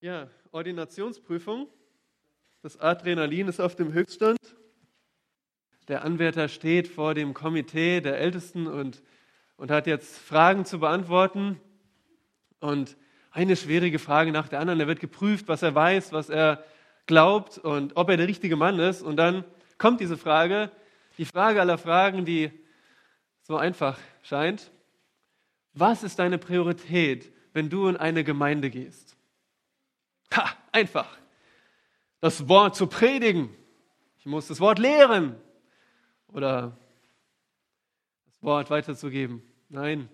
Ja, Ordinationsprüfung. Das Adrenalin ist auf dem Höchststand. Der Anwärter steht vor dem Komitee der Ältesten und, und hat jetzt Fragen zu beantworten. Und eine schwierige Frage nach der anderen. Er wird geprüft, was er weiß, was er glaubt und ob er der richtige Mann ist. Und dann kommt diese Frage, die Frage aller Fragen, die so einfach scheint. Was ist deine Priorität, wenn du in eine Gemeinde gehst? Ha, einfach. Das Wort zu predigen. Ich muss das Wort lehren. Oder das Wort weiterzugeben. Nein.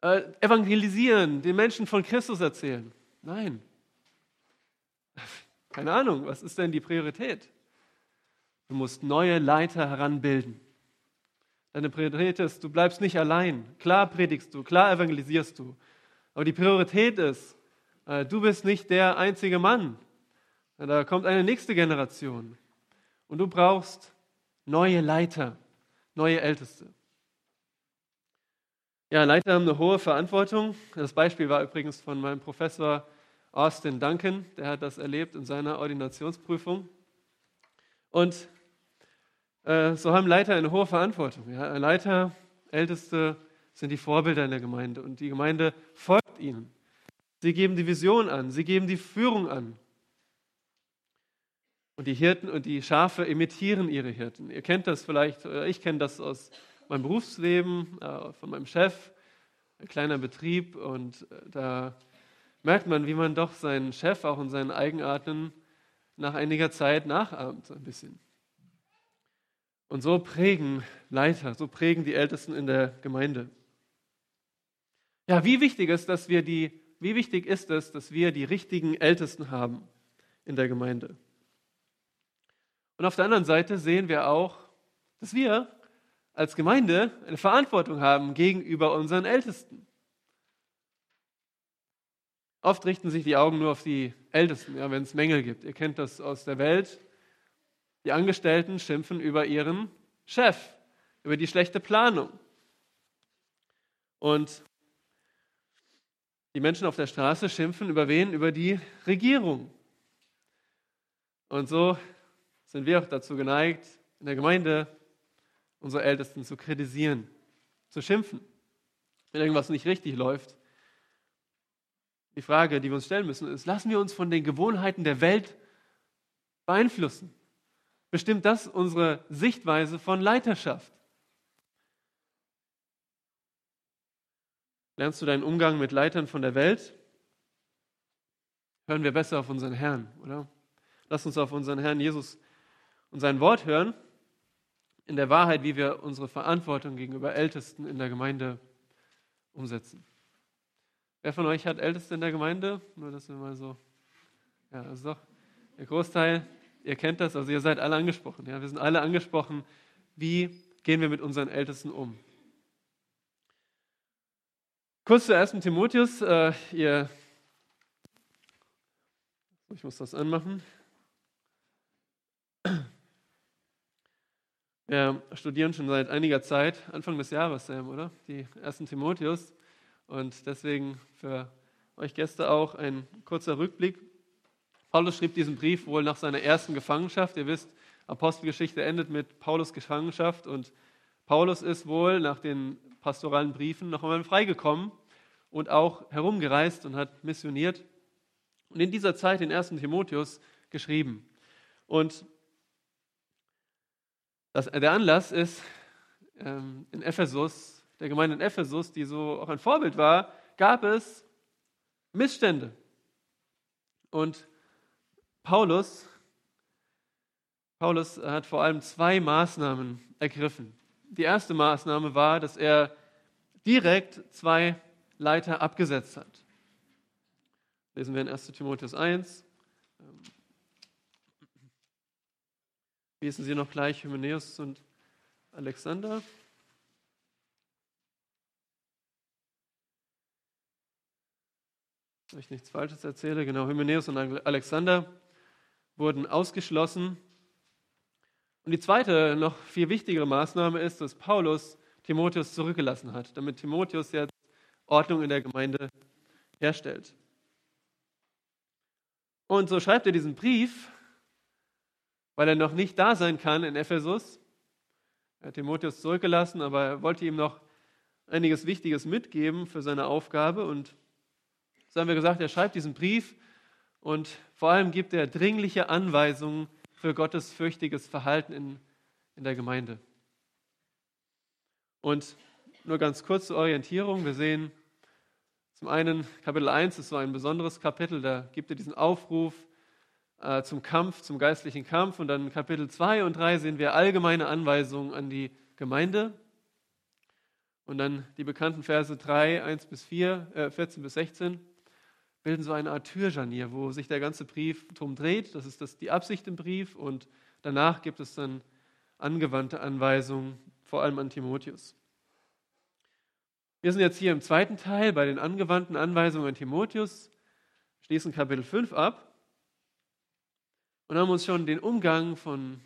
Äh, evangelisieren, den Menschen von Christus erzählen. Nein. Keine Ahnung, was ist denn die Priorität? Du musst neue Leiter heranbilden. Deine Priorität ist, du bleibst nicht allein. Klar predigst du, klar evangelisierst du. Aber die Priorität ist, du bist nicht der einzige Mann. Da kommt eine nächste Generation. Und du brauchst neue Leiter, neue Älteste. Ja, Leiter haben eine hohe Verantwortung. Das Beispiel war übrigens von meinem Professor Austin Duncan. Der hat das erlebt in seiner Ordinationsprüfung. Und äh, so haben Leiter eine hohe Verantwortung. Ja, Leiter, Älteste sind die Vorbilder in der Gemeinde und die Gemeinde folgt ihnen. Sie geben die Vision an, sie geben die Führung an. Und die Hirten und die Schafe imitieren ihre Hirten. Ihr kennt das vielleicht, oder ich kenne das aus meinem Berufsleben, äh, von meinem Chef, ein kleiner Betrieb. Und äh, da merkt man, wie man doch seinen Chef auch in seinen Eigenarten nach einiger Zeit nachahmt, so ein bisschen. Und so prägen Leiter, so prägen die Ältesten in der Gemeinde. Ja, wie wichtig ist, dass wir die wie wichtig ist es, dass wir die richtigen Ältesten haben in der Gemeinde? Und auf der anderen Seite sehen wir auch, dass wir als Gemeinde eine Verantwortung haben gegenüber unseren Ältesten. Oft richten sich die Augen nur auf die Ältesten, ja, wenn es Mängel gibt. Ihr kennt das aus der Welt. Die Angestellten schimpfen über ihren Chef, über die schlechte Planung. Und die Menschen auf der Straße schimpfen über wen? Über die Regierung. Und so sind wir auch dazu geneigt, in der Gemeinde unsere Ältesten zu kritisieren, zu schimpfen, wenn irgendwas nicht richtig läuft. Die Frage, die wir uns stellen müssen, ist, lassen wir uns von den Gewohnheiten der Welt beeinflussen? Bestimmt das unsere Sichtweise von Leiterschaft? Lernst du deinen Umgang mit Leitern von der Welt? Hören wir besser auf unseren Herrn, oder? Lass uns auf unseren Herrn Jesus und sein Wort hören, in der Wahrheit, wie wir unsere Verantwortung gegenüber Ältesten in der Gemeinde umsetzen. Wer von euch hat Älteste in der Gemeinde? Nur, dass wir mal so. Ja, also doch. Der Großteil, ihr kennt das, also ihr seid alle angesprochen. Ja, wir sind alle angesprochen. Wie gehen wir mit unseren Ältesten um? Kurz zu 1. Timotheus. Äh, ihr, ich muss das anmachen. Wir studieren schon seit einiger Zeit, Anfang des Jahres, Sam, oder? Die 1. Timotheus. Und deswegen für euch Gäste auch ein kurzer Rückblick. Paulus schrieb diesen Brief wohl nach seiner ersten Gefangenschaft. Ihr wisst, Apostelgeschichte endet mit Paulus Gefangenschaft und Paulus ist wohl nach den pastoralen Briefen noch einmal freigekommen und auch herumgereist und hat missioniert und in dieser Zeit den ersten Timotheus geschrieben. Und das, der Anlass ist ähm, in Ephesus, der Gemeinde in Ephesus, die so auch ein Vorbild war, gab es Missstände. Und Paulus, Paulus hat vor allem zwei Maßnahmen ergriffen. Die erste Maßnahme war, dass er direkt zwei Leiter abgesetzt hat. Lesen wir in 1 Timotheus 1. Lesen Sie noch gleich Hymenäus und Alexander. Dass ich nichts Falsches erzähle. Genau, Hymenäus und Alexander wurden ausgeschlossen und die zweite, noch viel wichtigere Maßnahme ist, dass Paulus Timotheus zurückgelassen hat, damit Timotheus jetzt Ordnung in der Gemeinde herstellt. Und so schreibt er diesen Brief, weil er noch nicht da sein kann in Ephesus. Er hat Timotheus zurückgelassen, aber er wollte ihm noch einiges Wichtiges mitgeben für seine Aufgabe. Und so haben wir gesagt, er schreibt diesen Brief und vor allem gibt er dringliche Anweisungen für Gottes fürchtiges Verhalten in, in der Gemeinde. Und nur ganz kurz zur Orientierung. Wir sehen zum einen, Kapitel 1 ist so ein besonderes Kapitel, da gibt er diesen Aufruf äh, zum Kampf, zum geistlichen Kampf. Und dann Kapitel 2 und 3 sehen wir allgemeine Anweisungen an die Gemeinde. Und dann die bekannten Verse 3, 1 bis 4, äh, 14 bis 16 bilden so eine Art Türjanier, wo sich der ganze Brief drum dreht. Das ist das, die Absicht im Brief. Und danach gibt es dann angewandte Anweisungen, vor allem an Timotheus. Wir sind jetzt hier im zweiten Teil bei den angewandten Anweisungen an Timotheus, schließen Kapitel 5 ab und haben uns schon den Umgang von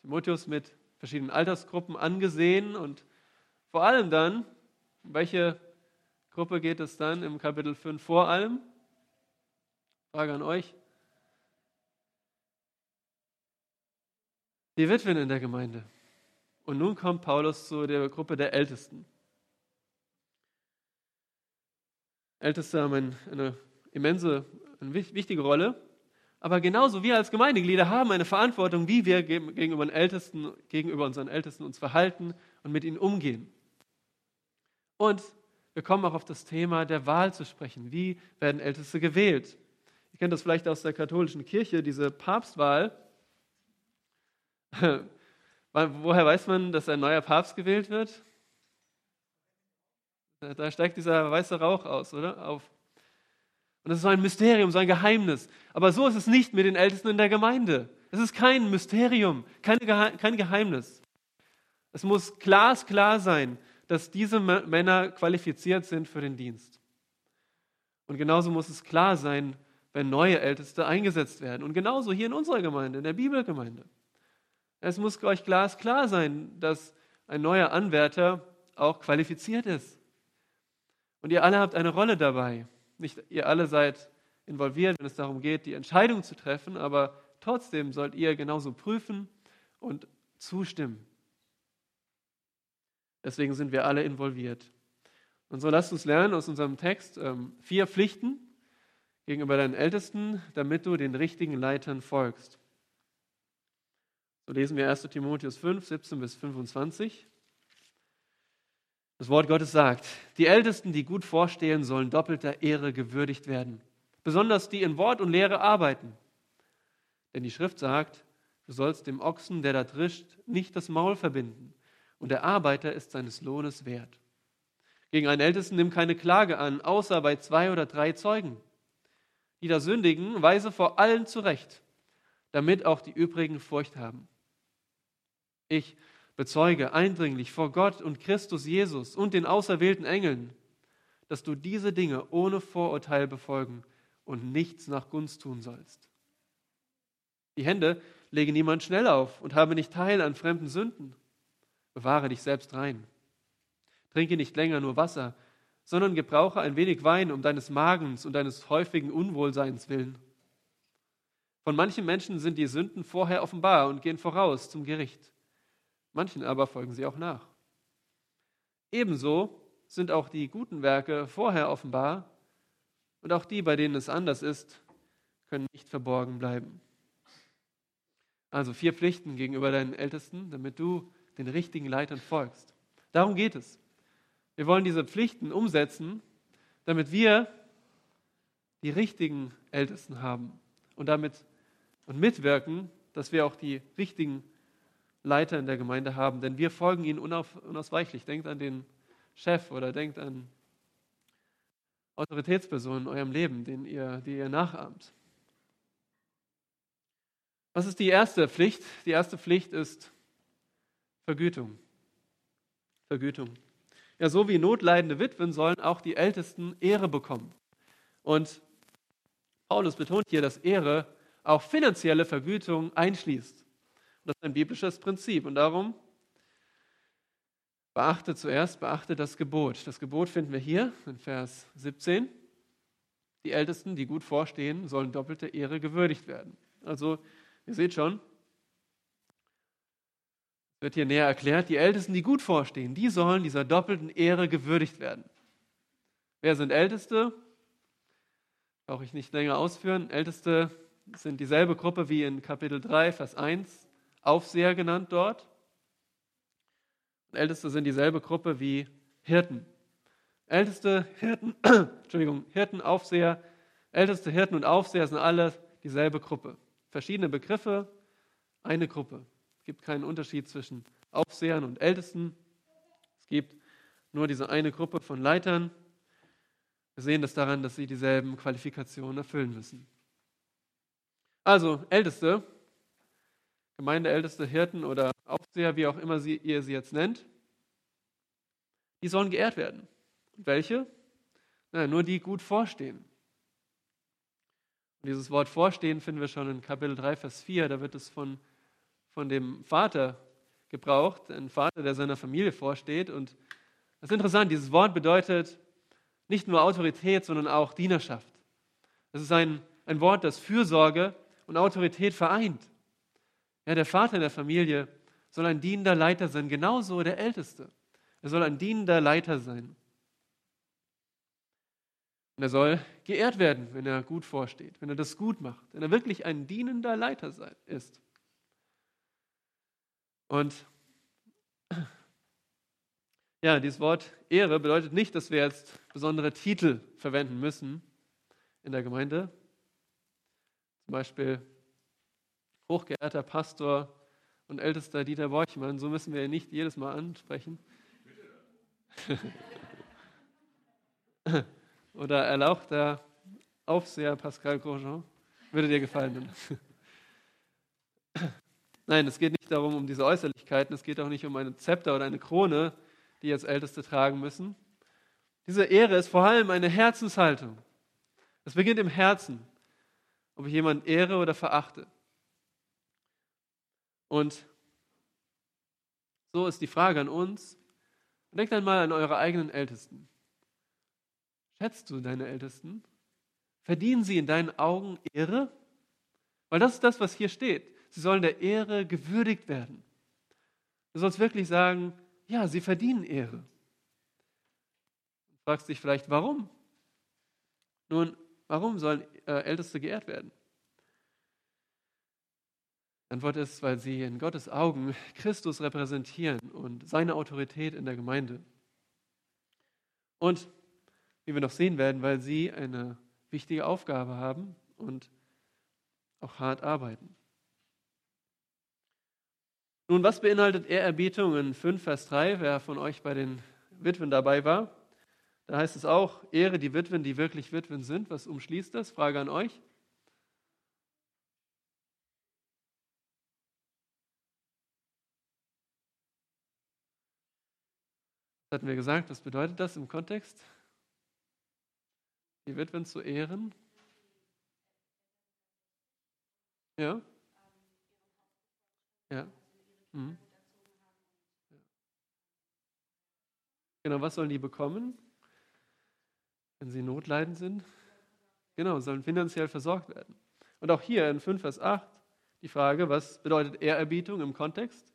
Timotheus mit verschiedenen Altersgruppen angesehen und vor allem dann, welche Gruppe geht es dann im Kapitel 5 vor allem? Frage an euch. Die Witwen in der Gemeinde. Und nun kommt Paulus zu der Gruppe der Ältesten. Älteste haben eine immense, eine wichtige Rolle. Aber genauso wir als Gemeindeglieder haben eine Verantwortung, wie wir gegenüber, Ältesten, gegenüber unseren Ältesten uns verhalten und mit ihnen umgehen. Und wir kommen auch auf das Thema der Wahl zu sprechen. Wie werden Älteste gewählt? Ihr kennt das vielleicht aus der katholischen Kirche, diese Papstwahl. Woher weiß man, dass ein neuer Papst gewählt wird? Da steigt dieser weiße Rauch aus, oder? Auf. Und das ist so ein Mysterium, so ein Geheimnis. Aber so ist es nicht mit den Ältesten in der Gemeinde. Es ist kein Mysterium, kein Geheimnis. Es muss glasklar sein, dass diese Männer qualifiziert sind für den Dienst. Und genauso muss es klar sein, wenn neue Älteste eingesetzt werden. Und genauso hier in unserer Gemeinde, in der Bibelgemeinde. Es muss euch glasklar sein, dass ein neuer Anwärter auch qualifiziert ist. Und ihr alle habt eine Rolle dabei. Nicht ihr alle seid involviert, wenn es darum geht, die Entscheidung zu treffen, aber trotzdem sollt ihr genauso prüfen und zustimmen. Deswegen sind wir alle involviert. Und so lasst uns lernen aus unserem Text ähm, vier Pflichten gegenüber deinen Ältesten, damit du den richtigen Leitern folgst. So lesen wir 1 Timotheus 5, 17 bis 25. Das Wort Gottes sagt, die Ältesten, die gut vorstehen, sollen doppelter Ehre gewürdigt werden, besonders die in Wort und Lehre arbeiten. Denn die Schrift sagt, du sollst dem Ochsen, der da drischt, nicht das Maul verbinden, und der Arbeiter ist seines Lohnes wert. Gegen einen Ältesten nimm keine Klage an, außer bei zwei oder drei Zeugen. Die da sündigen, weise vor allen zurecht, damit auch die übrigen Furcht haben. Ich bezeuge eindringlich vor Gott und Christus Jesus und den auserwählten Engeln, dass du diese Dinge ohne Vorurteil befolgen und nichts nach Gunst tun sollst. Die Hände lege niemand schnell auf und habe nicht teil an fremden Sünden. Bewahre dich selbst rein. Trinke nicht länger nur Wasser, sondern gebrauche ein wenig Wein um deines Magens und deines häufigen Unwohlseins willen. Von manchen Menschen sind die Sünden vorher offenbar und gehen voraus zum Gericht manchen aber folgen sie auch nach. Ebenso sind auch die guten Werke vorher offenbar und auch die, bei denen es anders ist, können nicht verborgen bleiben. Also vier Pflichten gegenüber deinen Ältesten, damit du den richtigen Leitern folgst. Darum geht es. Wir wollen diese Pflichten umsetzen, damit wir die richtigen Ältesten haben und damit und mitwirken, dass wir auch die richtigen Leiter in der Gemeinde haben, denn wir folgen ihnen unausweichlich. Denkt an den Chef oder denkt an Autoritätspersonen in eurem Leben, den ihr, die ihr nachahmt. Was ist die erste Pflicht? Die erste Pflicht ist Vergütung. Vergütung. Ja, so wie notleidende Witwen sollen auch die Ältesten Ehre bekommen. Und Paulus betont hier, dass Ehre auch finanzielle Vergütung einschließt. Das ist ein biblisches Prinzip. Und darum beachte zuerst, beachte das Gebot. Das Gebot finden wir hier in Vers 17. die Ältesten, die gut vorstehen, sollen doppelte Ehre gewürdigt werden. Also, ihr seht schon, wird hier näher erklärt, die Ältesten, die gut vorstehen, die sollen dieser doppelten Ehre gewürdigt werden. Wer sind Älteste? Brauche ich nicht länger ausführen. Älteste sind dieselbe Gruppe wie in Kapitel 3, Vers 1, Aufseher genannt dort. Älteste sind dieselbe Gruppe wie Hirten. Älteste, Hirten, Entschuldigung, Hirten, Aufseher, Älteste, Hirten und Aufseher sind alle dieselbe Gruppe. Verschiedene Begriffe, eine Gruppe. Es gibt keinen Unterschied zwischen Aufsehern und Ältesten. Es gibt nur diese eine Gruppe von Leitern. Wir sehen das daran, dass sie dieselben Qualifikationen erfüllen müssen. Also Älteste, Gemeindeälteste, Hirten oder Aufseher, wie auch immer sie, ihr sie jetzt nennt, die sollen geehrt werden. Und welche? Na, nur die gut vorstehen. Und dieses Wort vorstehen finden wir schon in Kapitel 3, Vers 4. Da wird es von von dem Vater gebraucht, ein Vater, der seiner Familie vorsteht. Und das ist interessant, dieses Wort bedeutet nicht nur Autorität, sondern auch Dienerschaft. Es ist ein, ein Wort, das Fürsorge und Autorität vereint. Ja, der Vater der Familie soll ein dienender Leiter sein, genauso der Älteste. Er soll ein dienender Leiter sein. Und er soll geehrt werden, wenn er gut vorsteht, wenn er das gut macht, wenn er wirklich ein dienender Leiter ist. Und ja, dieses Wort Ehre bedeutet nicht, dass wir jetzt besondere Titel verwenden müssen in der Gemeinde. Zum Beispiel hochgeehrter Pastor und ältester Dieter Borchmann. So müssen wir ihn nicht jedes Mal ansprechen. Oder erlauchter Aufseher Pascal Grosjean. Würde dir gefallen. Nein, es geht nicht darum, um diese Äußerlichkeiten, es geht auch nicht um eine Zepter oder eine Krone, die jetzt Älteste tragen müssen. Diese Ehre ist vor allem eine Herzenshaltung. Es beginnt im Herzen, ob ich jemanden ehre oder verachte. Und so ist die Frage an uns. Denkt einmal an eure eigenen Ältesten. Schätzt du deine Ältesten? Verdienen sie in deinen Augen Ehre? Weil das ist das, was hier steht. Sie sollen der Ehre gewürdigt werden. Du sollst wirklich sagen, ja, sie verdienen Ehre. Du fragst dich vielleicht, warum? Nun, warum sollen äh, Älteste geehrt werden? Antwort ist, weil sie in Gottes Augen Christus repräsentieren und seine Autorität in der Gemeinde. Und wie wir noch sehen werden, weil sie eine wichtige Aufgabe haben und auch hart arbeiten. Nun, was beinhaltet Ehrerbietung in 5, Vers 3? Wer von euch bei den Witwen dabei war? Da heißt es auch, Ehre die Witwen, die wirklich Witwen sind. Was umschließt das? Frage an euch. Hatten wir gesagt? Was bedeutet das im Kontext? Die Witwen zu ehren? Ja? Ja. Mhm. Genau, was sollen die bekommen, wenn sie notleidend sind? Genau, sollen finanziell versorgt werden. Und auch hier in 5 Vers 8 die Frage, was bedeutet Ehrerbietung im Kontext?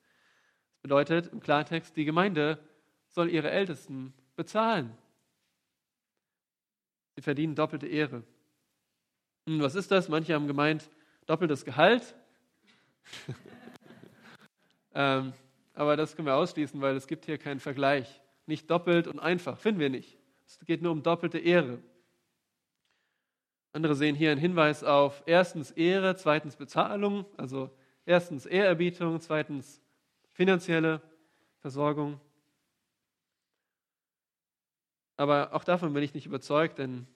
Das bedeutet im Klartext, die Gemeinde soll ihre Ältesten bezahlen. Sie verdienen doppelte Ehre. Und was ist das? Manche haben gemeint, doppeltes Gehalt. Ähm, aber das können wir ausschließen, weil es gibt hier keinen Vergleich. Nicht doppelt und einfach, finden wir nicht. Es geht nur um doppelte Ehre. Andere sehen hier einen Hinweis auf erstens Ehre, zweitens Bezahlung, also erstens Ehrerbietung, zweitens finanzielle Versorgung. Aber auch davon bin ich nicht überzeugt, denn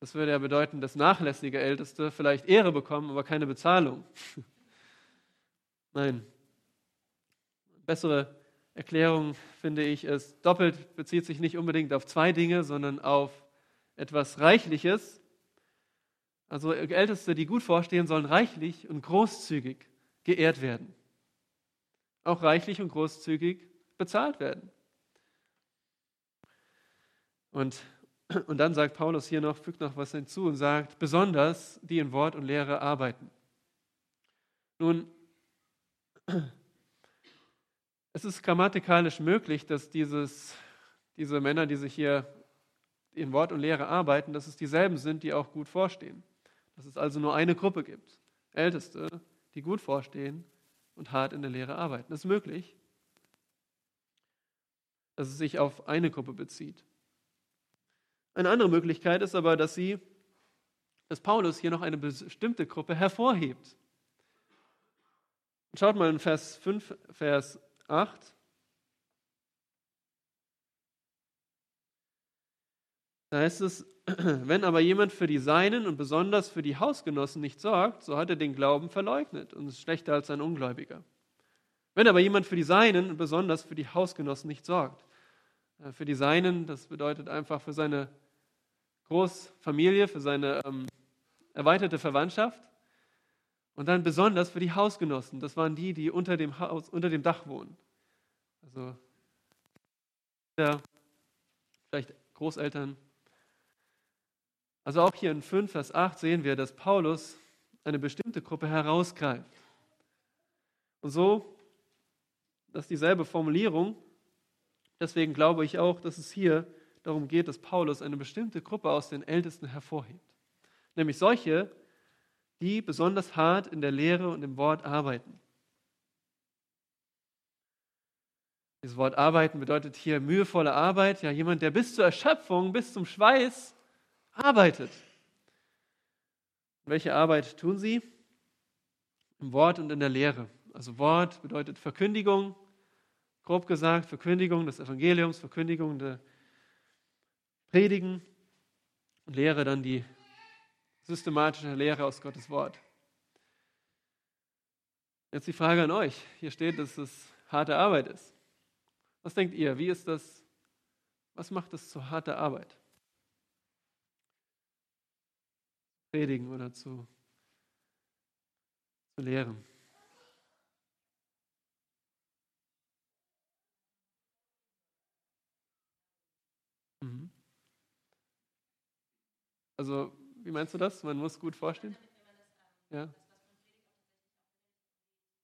das würde ja bedeuten, dass nachlässige Älteste vielleicht Ehre bekommen, aber keine Bezahlung. Nein. Bessere Erklärung, finde ich, ist, doppelt bezieht sich nicht unbedingt auf zwei Dinge, sondern auf etwas Reichliches. Also Älteste, die gut vorstehen, sollen reichlich und großzügig geehrt werden. Auch reichlich und großzügig bezahlt werden. Und Und dann sagt Paulus hier noch, fügt noch was hinzu und sagt, besonders die in Wort und Lehre arbeiten. Nun, es ist grammatikalisch möglich, dass dieses, diese Männer, die sich hier in Wort und Lehre arbeiten, dass es dieselben sind, die auch gut vorstehen. Dass es also nur eine Gruppe gibt. Älteste, die gut vorstehen und hart in der Lehre arbeiten. Das ist möglich, dass es sich auf eine Gruppe bezieht. Eine andere Möglichkeit ist aber, dass sie, dass Paulus hier noch eine bestimmte Gruppe hervorhebt. Schaut mal in Vers 5, Vers 8. Da heißt es, wenn aber jemand für die Seinen und besonders für die Hausgenossen nicht sorgt, so hat er den Glauben verleugnet und ist schlechter als ein Ungläubiger. Wenn aber jemand für die Seinen und besonders für die Hausgenossen nicht sorgt, für die Seinen, das bedeutet einfach für seine Großfamilie, für seine ähm, erweiterte Verwandtschaft und dann besonders für die Hausgenossen, das waren die, die unter dem, Haus, unter dem Dach wohnen. Also ja, vielleicht Großeltern, also auch hier in 5, Vers 8 sehen wir, dass Paulus eine bestimmte Gruppe herausgreift. Und so, das ist dieselbe Formulierung. Deswegen glaube ich auch, dass es hier darum geht, dass Paulus eine bestimmte Gruppe aus den Ältesten hervorhebt. Nämlich solche, die besonders hart in der Lehre und im Wort arbeiten. Dieses Wort arbeiten bedeutet hier mühevolle Arbeit. Ja, jemand, der bis zur Erschöpfung, bis zum Schweiß arbeitet. Welche Arbeit tun sie? Im Wort und in der Lehre. Also Wort bedeutet Verkündigung, grob gesagt Verkündigung des Evangeliums, Verkündigung der Predigen und Lehre dann die systematische Lehre aus Gottes Wort. Jetzt die Frage an euch. Hier steht, dass es harte Arbeit ist. Was denkt ihr? Wie ist das? Was macht es zu harter Arbeit? predigen oder zu, zu lehren. Mhm. Also, wie meinst du das? Man muss gut vorstehen? Ja.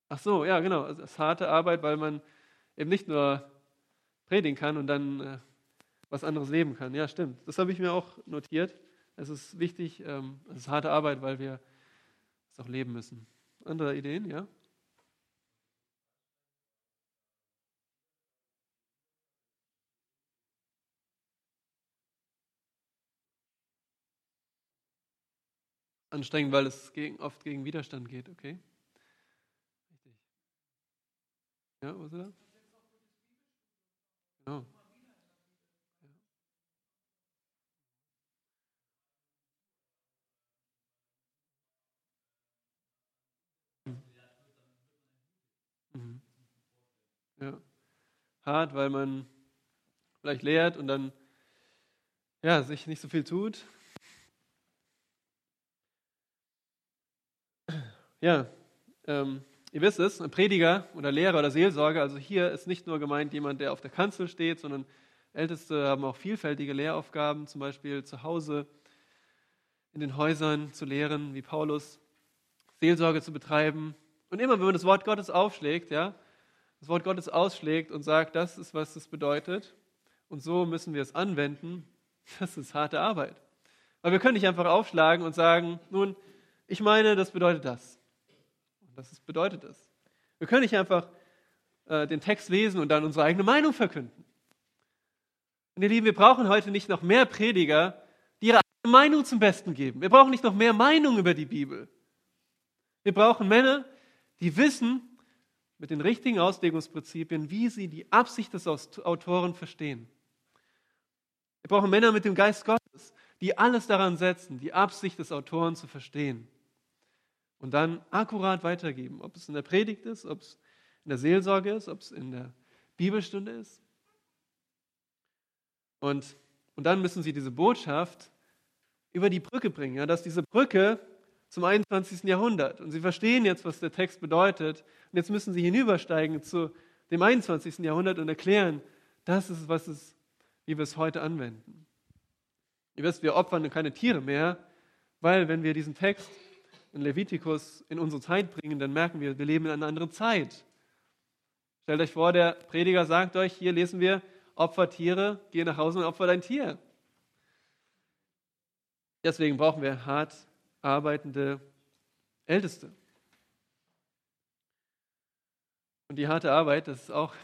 Ach so, ja, genau. Also, es ist harte Arbeit, weil man eben nicht nur predigen kann und dann äh, was anderes leben kann. Ja, stimmt. Das habe ich mir auch notiert. Es ist wichtig, ähm, es ist harte Arbeit, weil wir es auch leben müssen. Andere Ideen, ja? Anstrengend, weil es gegen, oft gegen Widerstand geht, okay? Richtig. Ja, Ursula? Genau. Ja. Hart, weil man vielleicht lehrt und dann ja, sich nicht so viel tut. Ja, ähm, ihr wisst es, ein Prediger oder Lehrer oder Seelsorger, also hier ist nicht nur gemeint jemand, der auf der Kanzel steht, sondern Älteste haben auch vielfältige Lehraufgaben, zum Beispiel zu Hause, in den Häusern zu lehren, wie Paulus, Seelsorge zu betreiben. Und immer, wenn man das Wort Gottes aufschlägt, ja, das Wort Gottes ausschlägt und sagt, das ist, was es bedeutet. Und so müssen wir es anwenden. Das ist harte Arbeit. Weil wir können nicht einfach aufschlagen und sagen, nun, ich meine, das bedeutet das. Das bedeutet es. Wir können nicht einfach äh, den Text lesen und dann unsere eigene Meinung verkünden. Und ihr Lieben, wir brauchen heute nicht noch mehr Prediger, die ihre eigene Meinung zum Besten geben. Wir brauchen nicht noch mehr Meinung über die Bibel. Wir brauchen Männer, die wissen, mit den richtigen Auslegungsprinzipien, wie sie die Absicht des Autoren verstehen. Wir brauchen Männer mit dem Geist Gottes, die alles daran setzen, die Absicht des Autoren zu verstehen und dann akkurat weitergeben, ob es in der Predigt ist, ob es in der Seelsorge ist, ob es in der Bibelstunde ist. Und, und dann müssen sie diese Botschaft über die Brücke bringen, ja, dass diese Brücke zum 21. Jahrhundert. Und sie verstehen jetzt, was der Text bedeutet. Und jetzt müssen sie hinübersteigen zu dem 21. Jahrhundert und erklären, das ist, was es, wie wir es heute anwenden. Ihr wisst, wir opfern keine Tiere mehr, weil wenn wir diesen Text in Levitikus in unsere Zeit bringen, dann merken wir, wir leben in einer anderen Zeit. Stellt euch vor, der Prediger sagt euch, hier lesen wir, opfer Tiere, geh nach Hause und opfer dein Tier. Deswegen brauchen wir hart arbeitende Älteste. Und die harte Arbeit, das ist auch,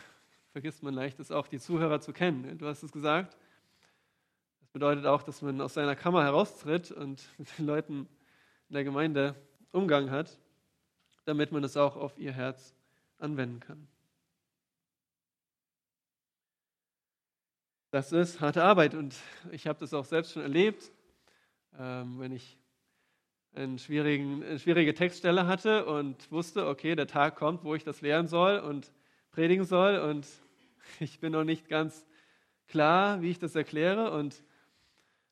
vergisst man leicht, ist auch die Zuhörer zu kennen. Du hast es gesagt. Das bedeutet auch, dass man aus seiner Kammer heraustritt und mit den Leuten in der Gemeinde Umgang hat, damit man es auch auf ihr Herz anwenden kann. Das ist harte Arbeit und ich habe das auch selbst schon erlebt, ähm, wenn ich eine schwierige Textstelle hatte und wusste, okay, der Tag kommt, wo ich das lernen soll und predigen soll und ich bin noch nicht ganz klar, wie ich das erkläre und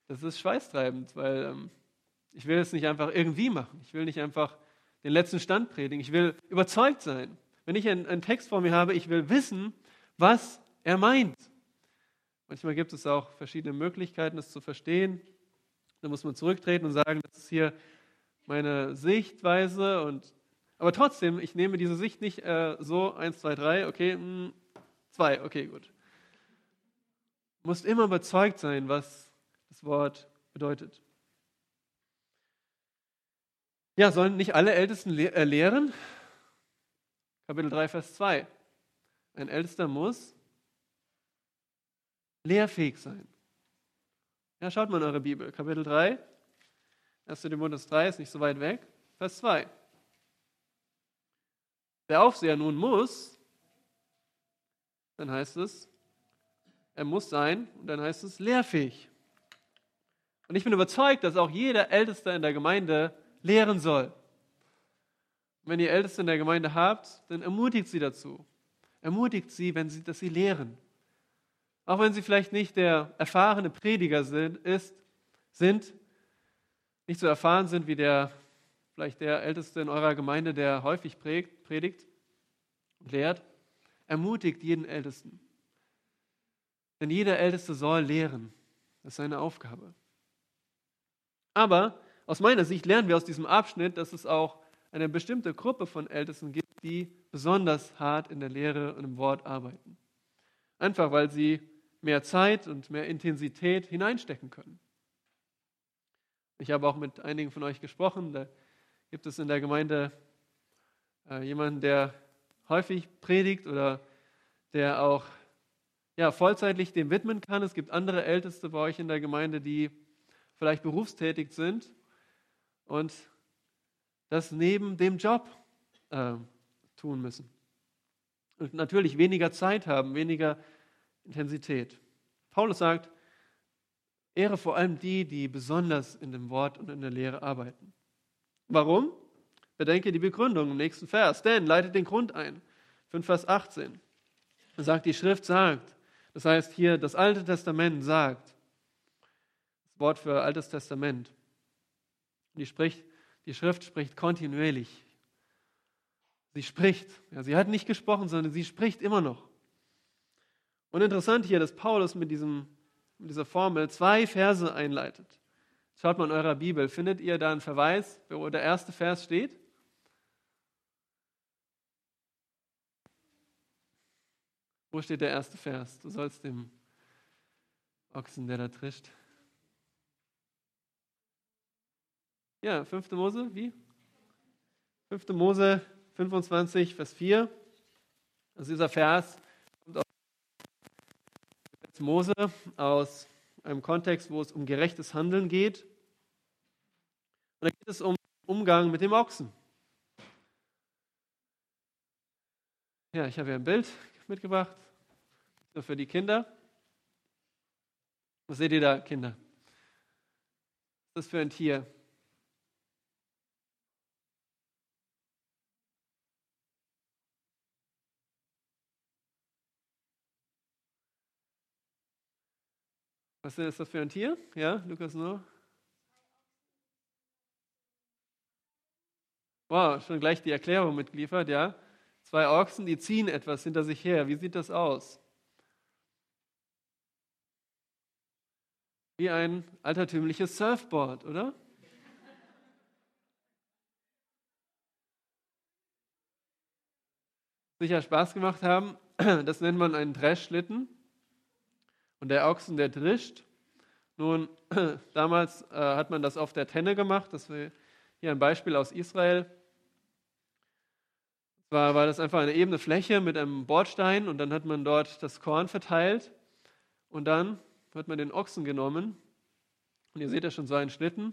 das ist schweißtreibend, weil ähm, ich will es nicht einfach irgendwie machen. Ich will nicht einfach den letzten Stand predigen. Ich will überzeugt sein. Wenn ich einen, einen Text vor mir habe, ich will wissen, was er meint. Manchmal gibt es auch verschiedene Möglichkeiten, es zu verstehen. Da muss man zurücktreten und sagen, das ist hier meine Sichtweise. Und, aber trotzdem, ich nehme diese Sicht nicht äh, so, eins, zwei, drei, okay, mh, hm, zwei, okay, gut. Du musst immer überzeugt sein, was das Wort bedeutet. Ja, sollen nicht alle Ältesten äh, lehren? Kapitel 3, Vers 2. Ein Ältester muss lehrfähig sein. Ja, schaut mal in eure Bibel. Kapitel 3, 1. Timotheus 3 ist nicht so weit weg. Vers 2. Der Aufseher nun muss, dann heißt es, er muss sein und dann heißt es lehrfähig. Und ich bin überzeugt, dass auch jeder Älteste in der Gemeinde lehren soll. Wenn ihr Älteste in der Gemeinde habt, dann ermutigt sie dazu. Ermutigt sie, wenn sie, dass sie lehren. Auch wenn sie vielleicht nicht der erfahrene Prediger sind, ist, sind, nicht so erfahren sind wie der, vielleicht der Älteste in eurer Gemeinde, der häufig prägt, predigt und lehrt, ermutigt jeden Ältesten. Denn jeder Älteste soll lehren. Das ist seine Aufgabe. Aber aus meiner Sicht lernen wir aus diesem Abschnitt, dass es auch eine bestimmte Gruppe von Ältesten gibt, die besonders hart in der Lehre und im Wort arbeiten. Einfach weil sie mehr Zeit und mehr Intensität hineinstecken können. Ich habe auch mit einigen von euch gesprochen. Da gibt es in der Gemeinde äh, jemanden, der häufig predigt oder der auch ja, vollzeitlich dem widmen kann. Es gibt andere Älteste bei euch in der Gemeinde, die vielleicht berufstätig sind und das neben dem Job äh, tun müssen. Und natürlich weniger Zeit haben, weniger Intensität. Paulus sagt, ehre vor allem die, die besonders in dem Wort und in der Lehre arbeiten. Warum? Bedenke die Begründung im nächsten Vers. Denn leitet den Grund ein. 5 Vers 18. Er sagt, die Schrift sagt. Das heißt hier, das Alte Testament sagt. Das Wort für Altes Testament. Die, spricht, die Schrift spricht kontinuierlich. Sie spricht. Ja, sie hat nicht gesprochen, sondern sie spricht immer noch. Und interessant hier, dass Paulus mit, diesem, mit dieser Formel zwei Verse einleitet. Schaut mal in eurer Bibel, findet ihr da einen Verweis, wo der erste Vers steht? Wo steht der erste Vers? Du sollst dem Ochsen, der da trischt. Ja, 5. Mose, wie? 5. Mose 25, Vers 4. Also dieser Vers Mose aus einem Kontext, wo es um gerechtes Handeln geht. Und da geht es um Umgang mit dem Ochsen. Ja, ich habe hier ein Bild mitgebracht, für die Kinder. Was seht ihr da, Kinder? Was ist das für ein Tier? Was ist das für ein Tier? Ja, Lukas nur. Wow, schon gleich die Erklärung mitgeliefert, ja. Zwei Ochsen, die ziehen etwas hinter sich her. Wie sieht das aus? wie ein altertümliches Surfboard, oder? Sicher Spaß gemacht haben, das nennt man einen Dreschlitten. Und der Ochsen, der drischt. Nun, damals äh, hat man das auf der Tenne gemacht. Das wäre hier ein Beispiel aus Israel. Zwar war das einfach eine ebene Fläche mit einem Bordstein und dann hat man dort das Korn verteilt und dann hat man den Ochsen genommen und ihr seht ja schon so einen Schlitten.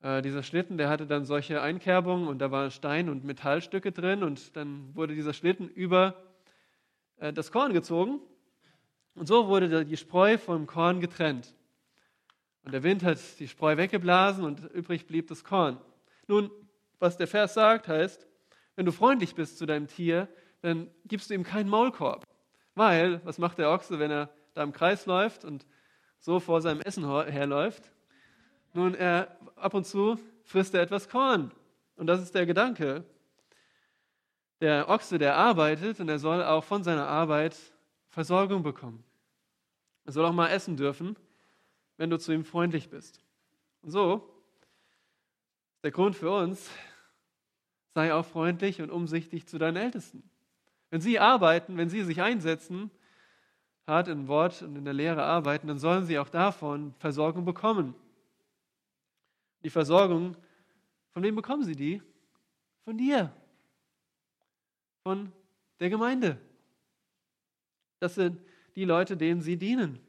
Äh, dieser Schlitten, der hatte dann solche Einkerbungen und da waren Stein- und Metallstücke drin und dann wurde dieser Schlitten über äh, das Korn gezogen und so wurde die Spreu vom Korn getrennt. Und der Wind hat die Spreu weggeblasen und übrig blieb das Korn. Nun, was der Vers sagt, heißt, wenn du freundlich bist zu deinem Tier, dann gibst du ihm keinen Maulkorb. Weil, was macht der Ochse, wenn er da im Kreis läuft und so vor seinem Essen herläuft? Nun, er, ab und zu frisst er etwas Korn. Und das ist der Gedanke. Der Ochse, der arbeitet und er soll auch von seiner Arbeit Versorgung bekommen. Er soll auch mal essen dürfen, wenn du zu ihm freundlich bist. Und so der Grund für uns, sei auch freundlich und umsichtig zu deinen Ältesten. Wenn sie arbeiten, wenn sie sich einsetzen, hart in Wort und in der Lehre arbeiten, dann sollen sie auch davon Versorgung bekommen. Die Versorgung, von wem bekommen sie die? Von dir, von der Gemeinde. Das sind die Leute, denen sie dienen.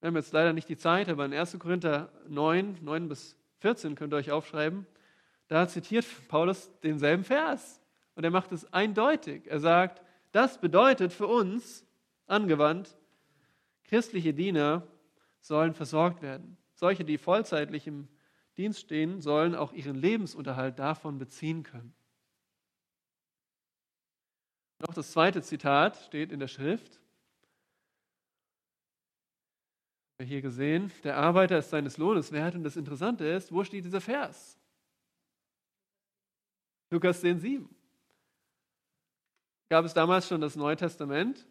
Wir haben jetzt leider nicht die Zeit, aber in 1. Korinther 9, 9 bis 14 könnt ihr euch aufschreiben, da zitiert Paulus denselben Vers. Und er macht es eindeutig. Er sagt, das bedeutet für uns, angewandt, christliche Diener sollen versorgt werden. Solche, die vollzeitlich im Dienst stehen, sollen auch ihren Lebensunterhalt davon beziehen können. Noch das zweite Zitat steht in der Schrift. Hier gesehen, der Arbeiter ist seines Lohnes wert. Und das Interessante ist, wo steht dieser Vers? Lukas 10, 7. Gab es damals schon das Neue Testament?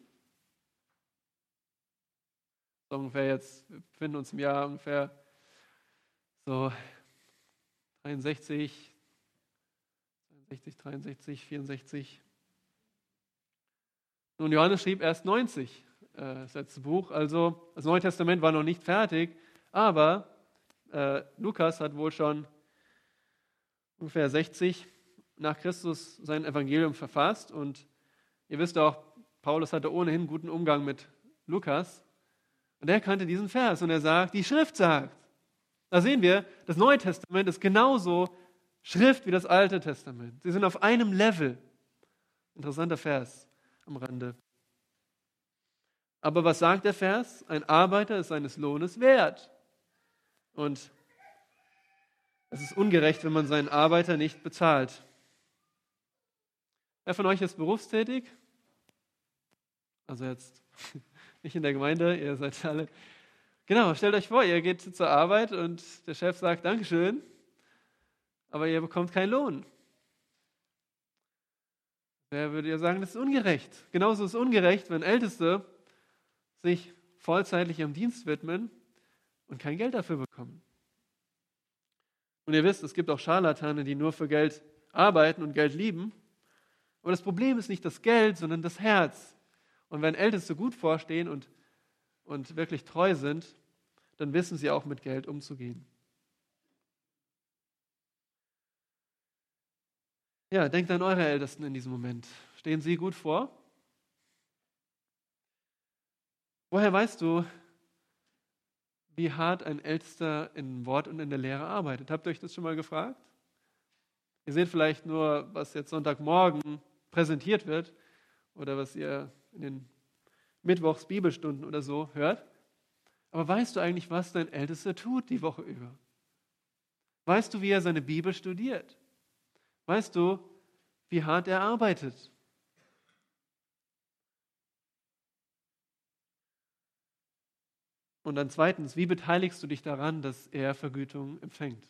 So ungefähr jetzt, wir befinden uns im Jahr ungefähr so 63, 62, 63, 64. Nun, Johannes schrieb erst 90, äh, das letzte Buch, also das Neue Testament war noch nicht fertig, aber äh, Lukas hat wohl schon ungefähr 60 nach Christus sein Evangelium verfasst und ihr wisst auch, Paulus hatte ohnehin guten Umgang mit Lukas und er kannte diesen Vers und er sagt, die Schrift sagt. Da sehen wir, das Neue Testament ist genauso Schrift wie das Alte Testament. Sie sind auf einem Level. Interessanter Vers am Rande. Aber was sagt der Vers? Ein Arbeiter ist seines Lohnes wert. Und es ist ungerecht, wenn man seinen Arbeiter nicht bezahlt. Wer von euch ist berufstätig? Also jetzt nicht in der Gemeinde, ihr seid alle. Genau, stellt euch vor, ihr geht zur Arbeit und der Chef sagt Dankeschön, aber ihr bekommt keinen Lohn. Wer würde ja sagen, das ist ungerecht? Genauso ist es ungerecht, wenn Älteste sich vollzeitlich ihrem Dienst widmen und kein Geld dafür bekommen. Und ihr wisst, es gibt auch Scharlatane, die nur für Geld arbeiten und Geld lieben. Aber das Problem ist nicht das Geld, sondern das Herz. Und wenn Älteste gut vorstehen und, und wirklich treu sind, dann wissen sie auch mit Geld umzugehen. Ja, denkt an eure Ältesten in diesem Moment. Stehen sie gut vor? Woher weißt du, wie hart ein Ältester in Wort und in der Lehre arbeitet? Habt ihr euch das schon mal gefragt? Ihr seht vielleicht nur, was jetzt Sonntagmorgen präsentiert wird oder was ihr in den Mittwochs Bibelstunden oder so hört. Aber weißt du eigentlich, was dein Ältester tut die Woche über? Weißt du, wie er seine Bibel studiert? Weißt du, wie hart er arbeitet? Und dann zweitens, wie beteiligst du dich daran, dass er Vergütung empfängt?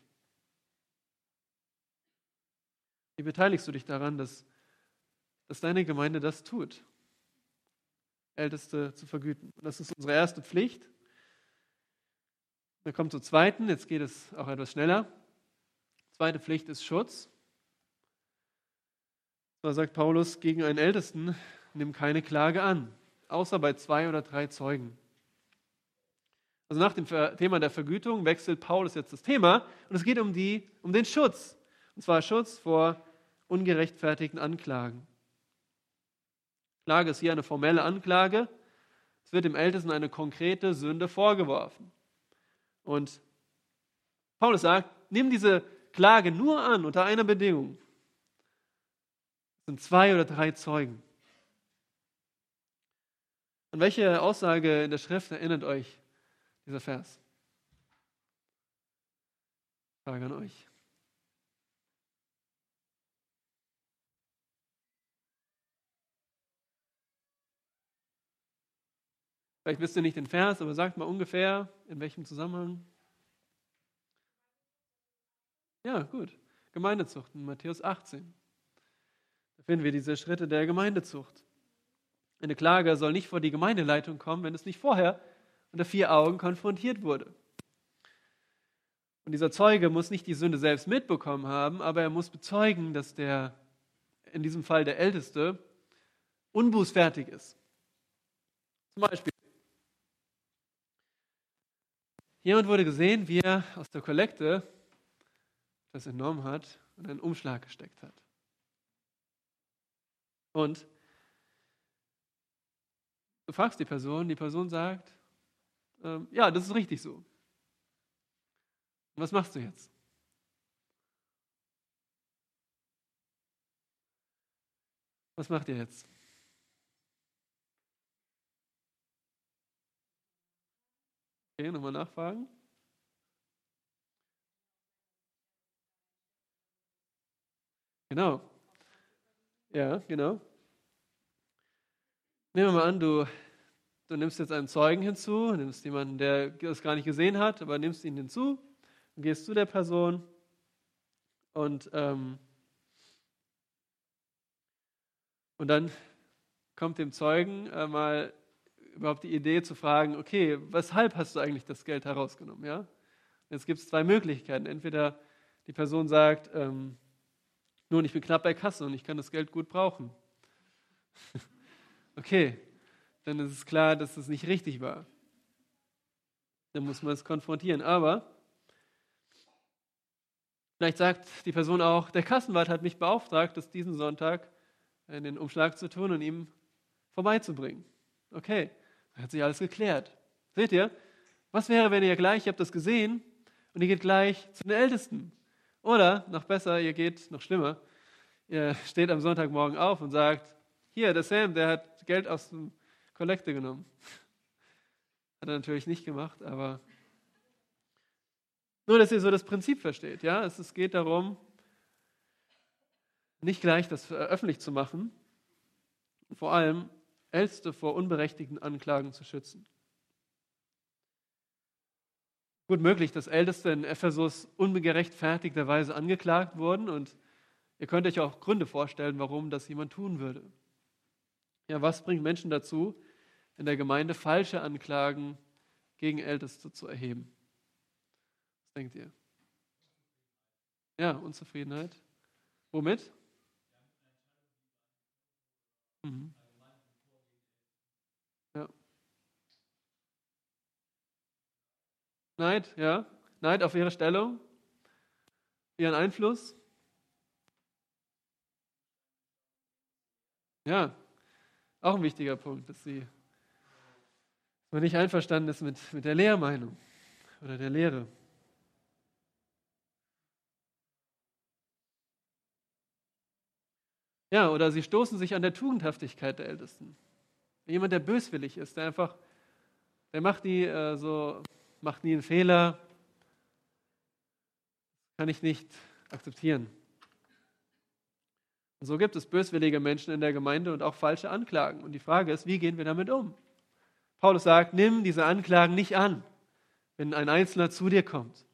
Wie beteiligst du dich daran, dass, dass deine Gemeinde das tut? Älteste zu vergüten. Das ist unsere erste Pflicht. Wir kommen zur zweiten, jetzt geht es auch etwas schneller. Zweite Pflicht ist Schutz. Da sagt Paulus, gegen einen Ältesten nimm keine Klage an, außer bei zwei oder drei Zeugen. Also nach dem Thema der Vergütung wechselt Paulus jetzt das Thema und es geht um, die, um den Schutz. Und zwar Schutz vor ungerechtfertigten Anklagen. Klage ist hier eine formelle Anklage. Es wird dem Ältesten eine konkrete Sünde vorgeworfen. Und Paulus sagt, nimm diese Klage nur an unter einer Bedingung. Es sind zwei oder drei Zeugen. An welche Aussage in der Schrift erinnert euch dieser Vers? Frage an euch. Vielleicht wisst ihr nicht den Vers, aber sagt mal ungefähr, in welchem Zusammenhang. Ja, gut. Gemeindezucht in Matthäus 18. Finden wir diese Schritte der Gemeindezucht. Eine Klage soll nicht vor die Gemeindeleitung kommen, wenn es nicht vorher unter vier Augen konfrontiert wurde. Und dieser Zeuge muss nicht die Sünde selbst mitbekommen haben, aber er muss bezeugen, dass der, in diesem Fall der Älteste, unbußfertig ist. Zum Beispiel, jemand wurde gesehen, wie er aus der Kollekte das entnommen hat und einen Umschlag gesteckt hat. Und du fragst die Person, die Person sagt, ähm, ja, das ist richtig so. Und was machst du jetzt? Was macht ihr jetzt? Okay, nochmal nachfragen. Genau. Ja, genau. Nehmen wir mal an, du, du nimmst jetzt einen Zeugen hinzu, nimmst jemanden, der das gar nicht gesehen hat, aber nimmst ihn hinzu und gehst zu der Person und, ähm, und dann kommt dem Zeugen äh, mal überhaupt die Idee zu fragen, okay, weshalb hast du eigentlich das Geld herausgenommen? Ja? Jetzt gibt es zwei Möglichkeiten. Entweder die Person sagt, ähm, nun, ich bin knapp bei Kasse und ich kann das Geld gut brauchen. okay, dann ist es klar, dass das nicht richtig war. Dann muss man es konfrontieren. Aber vielleicht sagt die Person auch, der Kassenwart hat mich beauftragt, das diesen Sonntag in den Umschlag zu tun und ihm vorbeizubringen. Okay, dann hat sich alles geklärt. Seht ihr? Was wäre, wenn ihr gleich, ihr habt das gesehen, und ihr geht gleich zu den Ältesten oder, noch besser, ihr geht, noch schlimmer, ihr steht am Sonntagmorgen auf und sagt, hier, der Sam, der hat Geld aus dem Kollekte genommen. Hat er natürlich nicht gemacht, aber nur, dass ihr so das Prinzip versteht. Ja? Es, geht darum, nicht gleich das öffentlich zu machen, vor allem Älteste vor unberechtigten Anklagen zu schützen. Gut möglich, dass Älteste in Ephesus ungerechtfertigterweise angeklagt wurden und ihr könnt euch auch Gründe vorstellen, warum das jemand tun würde. Ja, was bringt Menschen dazu, in der Gemeinde falsche Anklagen gegen Älteste zu erheben? Was denkt ihr? Ja, Unzufriedenheit. Womit? Mhm. Neid, ja. Neid auf ihre Stellung, ihren Einfluss. Ja, auch ein wichtiger Punkt, dass sie dass man nicht einverstanden ist mit, mit der Lehrmeinung oder der Lehre. Ja, oder sie stoßen sich an der Tugendhaftigkeit der Ältesten. Jemand, der böswillig ist, der einfach, der macht die äh, so macht nie einen Fehler. Kann ich nicht akzeptieren. Und so gibt es böswillige Menschen in der Gemeinde und auch falsche Anklagen. Und die Frage ist, wie gehen wir damit um? Paulus sagt, nimm diese Anklagen nicht an, wenn ein Einzelner zu dir kommt.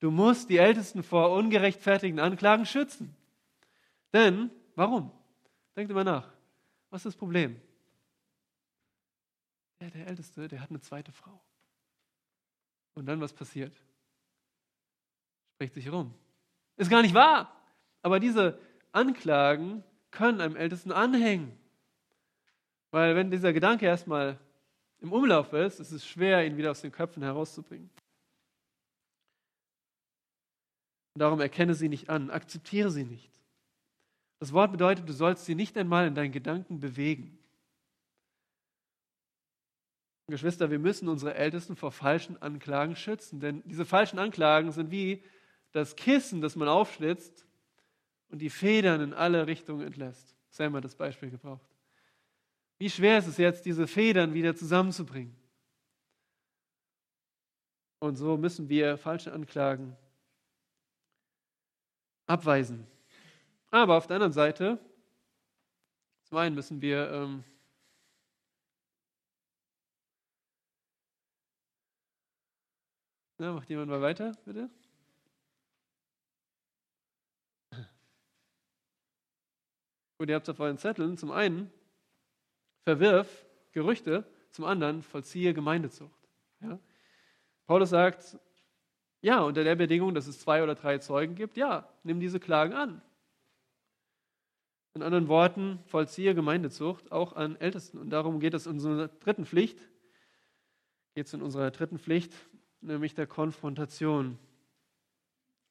Du musst die Ältesten vor ungerechtfertigten Anklagen schützen. Denn, warum? Denkt immer nach. Was ist das Problem? Ja, der Älteste, der hat eine zweite Frau. Und dann was passiert? Spricht sich rum. Ist gar nicht wahr. Aber diese Anklagen können einem Ältesten anhängen. Weil wenn dieser Gedanke erstmal im Umlauf ist, ist es schwer, ihn wieder aus den Köpfen herauszubringen. Und darum erkenne sie nicht an, akzeptiere sie nicht. Das Wort bedeutet, du sollst sie nicht einmal in deinen Gedanken bewegen. Geschwister, wir müssen unsere Ältesten vor falschen Anklagen schützen, denn diese falschen Anklagen sind wie das Kissen, das man aufschlitzt und die Federn in alle Richtungen entlässt. Sam hat das Beispiel gebraucht. Wie schwer ist es jetzt, diese Federn wieder zusammenzubringen? Und so müssen wir falsche Anklagen abweisen. Aber auf der anderen Seite, zum einen müssen wir ähm, Na, macht jemand mal weiter, bitte? Gut, ihr habt es auf euren Zetteln. Zum einen, verwirf Gerüchte, zum anderen, vollziehe Gemeindezucht. Ja? Paulus sagt, ja, unter der Bedingung, dass es zwei oder drei Zeugen gibt, ja, nimm diese Klagen an. In anderen Worten, vollziehe Gemeindezucht auch an Ältesten. Und darum geht es in unserer dritten Pflicht, geht es in unserer dritten Pflicht, nämlich der Konfrontation.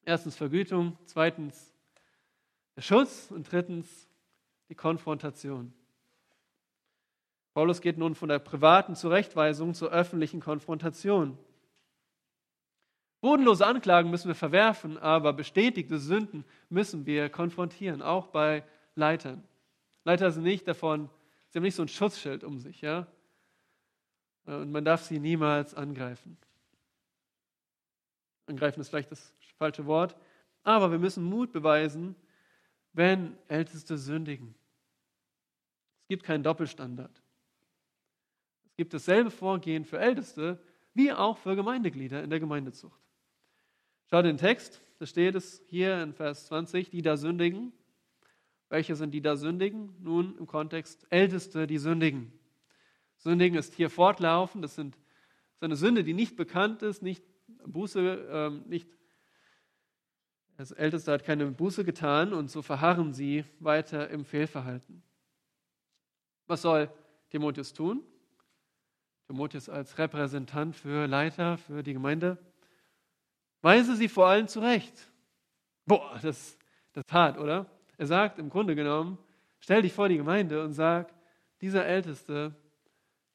Erstens Vergütung, zweitens der Schutz und drittens die Konfrontation. Paulus geht nun von der privaten Zurechtweisung zur öffentlichen Konfrontation. Bodenlose Anklagen müssen wir verwerfen, aber bestätigte Sünden müssen wir konfrontieren, auch bei Leitern. Leiter sind nicht davon, sie haben nicht so ein Schutzschild um sich, ja? Und man darf sie niemals angreifen. Angreifen ist vielleicht das falsche Wort. Aber wir müssen Mut beweisen, wenn Älteste sündigen. Es gibt keinen Doppelstandard. Es gibt dasselbe Vorgehen für Älteste wie auch für Gemeindeglieder in der Gemeindezucht. Schaut den Text, da steht es hier in Vers 20, die da sündigen. Welche sind die da sündigen? Nun im Kontext Älteste, die sündigen. Sündigen ist hier fortlaufend, das, sind, das ist eine Sünde, die nicht bekannt ist, nicht Buße ähm, nicht, das Älteste hat keine Buße getan und so verharren sie weiter im Fehlverhalten. Was soll Timotheus tun? Timotheus als Repräsentant für Leiter, für die Gemeinde. Weise sie vor allem zurecht. Boah, das, das ist hart, oder? Er sagt im Grunde genommen, stell dich vor die Gemeinde und sag, dieser Älteste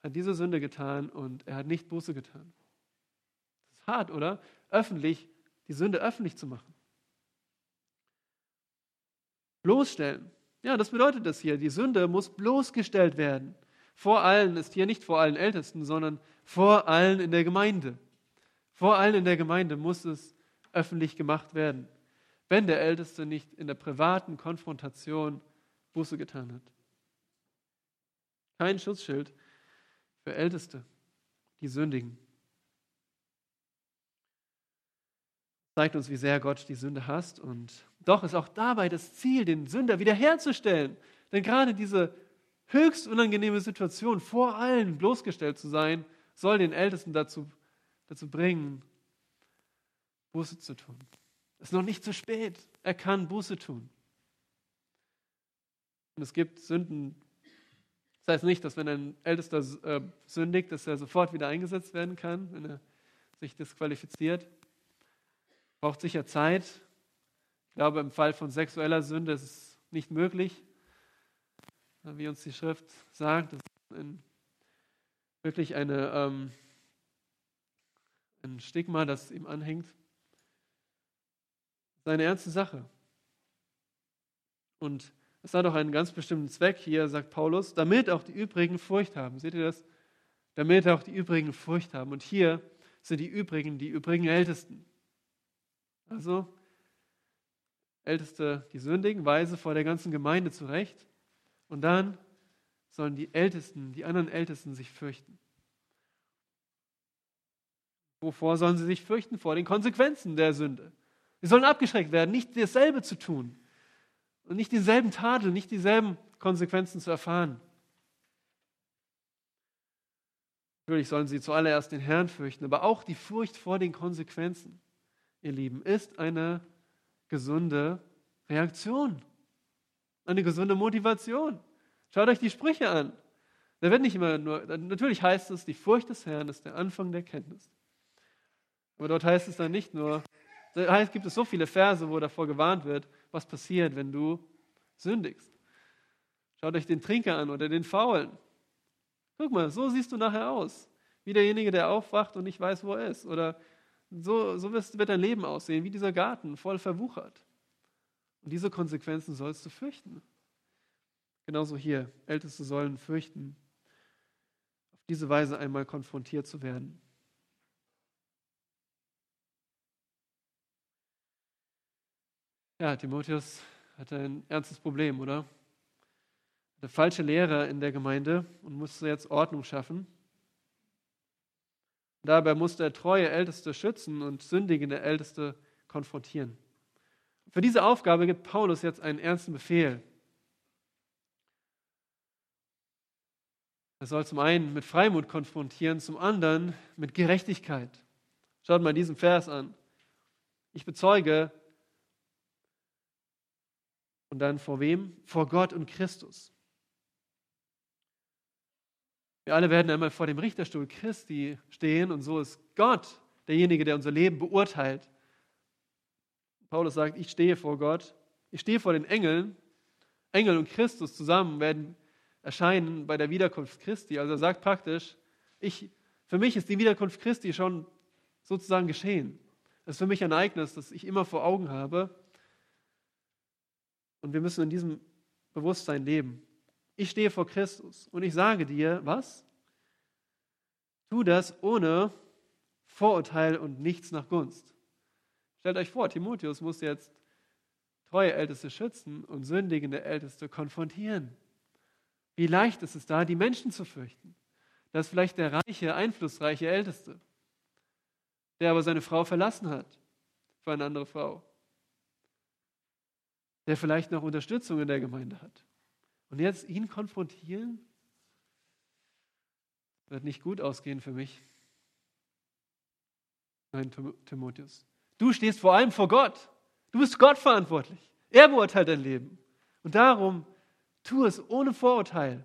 hat diese Sünde getan und er hat nicht Buße getan hart, oder? Öffentlich, die Sünde öffentlich zu machen. Bloßstellen. Ja, das bedeutet das hier. Die Sünde muss bloßgestellt werden. Vor allen ist hier nicht vor allen Ältesten, sondern vor allen in der Gemeinde. Vor allen in der Gemeinde muss es öffentlich gemacht werden, wenn der Älteste nicht in der privaten Konfrontation Buße getan hat. Kein Schutzschild für Älteste, die sündigen. Zeigt uns, wie sehr Gott die Sünde hasst. Und doch ist auch dabei das Ziel, den Sünder wiederherzustellen. Denn gerade diese höchst unangenehme Situation, vor allen bloßgestellt zu sein, soll den Ältesten dazu, dazu bringen, Buße zu tun. Es ist noch nicht zu spät. Er kann Buße tun. Und es gibt Sünden. Das heißt nicht, dass wenn ein Ältester äh, sündigt, dass er sofort wieder eingesetzt werden kann, wenn er sich disqualifiziert. Braucht sicher Zeit. Ich glaube, im Fall von sexueller Sünde ist es nicht möglich, wie uns die Schrift sagt. Das ist ein, wirklich eine, ähm, ein Stigma, das ihm anhängt. Das ist eine ernste Sache. Und es hat auch einen ganz bestimmten Zweck hier, sagt Paulus, damit auch die übrigen Furcht haben. Seht ihr das? Damit auch die übrigen Furcht haben. Und hier sind die übrigen, die übrigen Ältesten. Also, Älteste, die sündigen, weise vor der ganzen Gemeinde zurecht. Und dann sollen die Ältesten, die anderen Ältesten sich fürchten. Wovor sollen sie sich fürchten? Vor den Konsequenzen der Sünde. Sie sollen abgeschreckt werden, nicht dasselbe zu tun und nicht dieselben Tadeln, nicht dieselben Konsequenzen zu erfahren. Natürlich sollen sie zuallererst den Herrn fürchten, aber auch die Furcht vor den Konsequenzen, ihr Lieben, ist eine gesunde Reaktion, eine gesunde Motivation. Schaut euch die Sprüche an. Da wird nicht immer nur, natürlich heißt es, die Furcht des Herrn ist der Anfang der Kenntnis. Aber dort heißt es dann nicht nur, da gibt es so viele Verse, wo davor gewarnt wird, was passiert, wenn du sündigst. Schaut euch den Trinker an oder den Faulen. Guck mal, so siehst du nachher aus. Wie derjenige, der aufwacht und nicht weiß, wo er ist. Oder so, so wird dein Leben aussehen, wie dieser Garten, voll verwuchert. Und diese Konsequenzen sollst du fürchten. Genauso hier. Älteste sollen fürchten, auf diese Weise einmal konfrontiert zu werden. Ja, Timotheus hatte ein ernstes Problem, oder? eine falsche Lehre in der Gemeinde und musste jetzt Ordnung schaffen. Dabei musste er treue Älteste schützen und sündigende Älteste konfrontieren. Für diese Aufgabe gibt Paulus jetzt einen ernsten Befehl. Er soll zum einen mit Freimut konfrontieren, zum anderen mit Gerechtigkeit. Schaut mal diesen Vers an. Ich bezeuge, und dann vor wem? Vor Gott und Christus. Wir alle werden einmal vor dem Richterstuhl Christi stehen und so ist Gott derjenige, der unser Leben beurteilt. Paulus sagt, ich stehe vor Gott, ich stehe vor den Engeln. Engel und Christus zusammen werden erscheinen bei der Wiederkunft Christi. Also er sagt praktisch, ich, für mich ist die Wiederkunft Christi schon sozusagen geschehen. Es ist für mich ein Ereignis, das ich immer vor Augen habe. Und wir müssen in diesem Bewusstsein leben. Ich stehe vor Christus und ich sage dir, was? Tu das ohne Vorurteil und nichts nach Gunst. Stellt euch vor, Timotheus muss jetzt treue Älteste schützen und sündigende Älteste konfrontieren. Wie leicht ist es da, die Menschen zu fürchten? Das ist vielleicht der reiche, einflussreiche Älteste, der aber seine Frau verlassen hat für eine andere Frau, der vielleicht noch Unterstützung in der Gemeinde hat. Und jetzt ihn konfrontieren, wird nicht gut ausgehen für mich. Nein, Timotheus. Du stehst vor allem vor Gott. Du bist Gott verantwortlich. Er beurteilt dein Leben. Und darum tu es ohne Vorurteil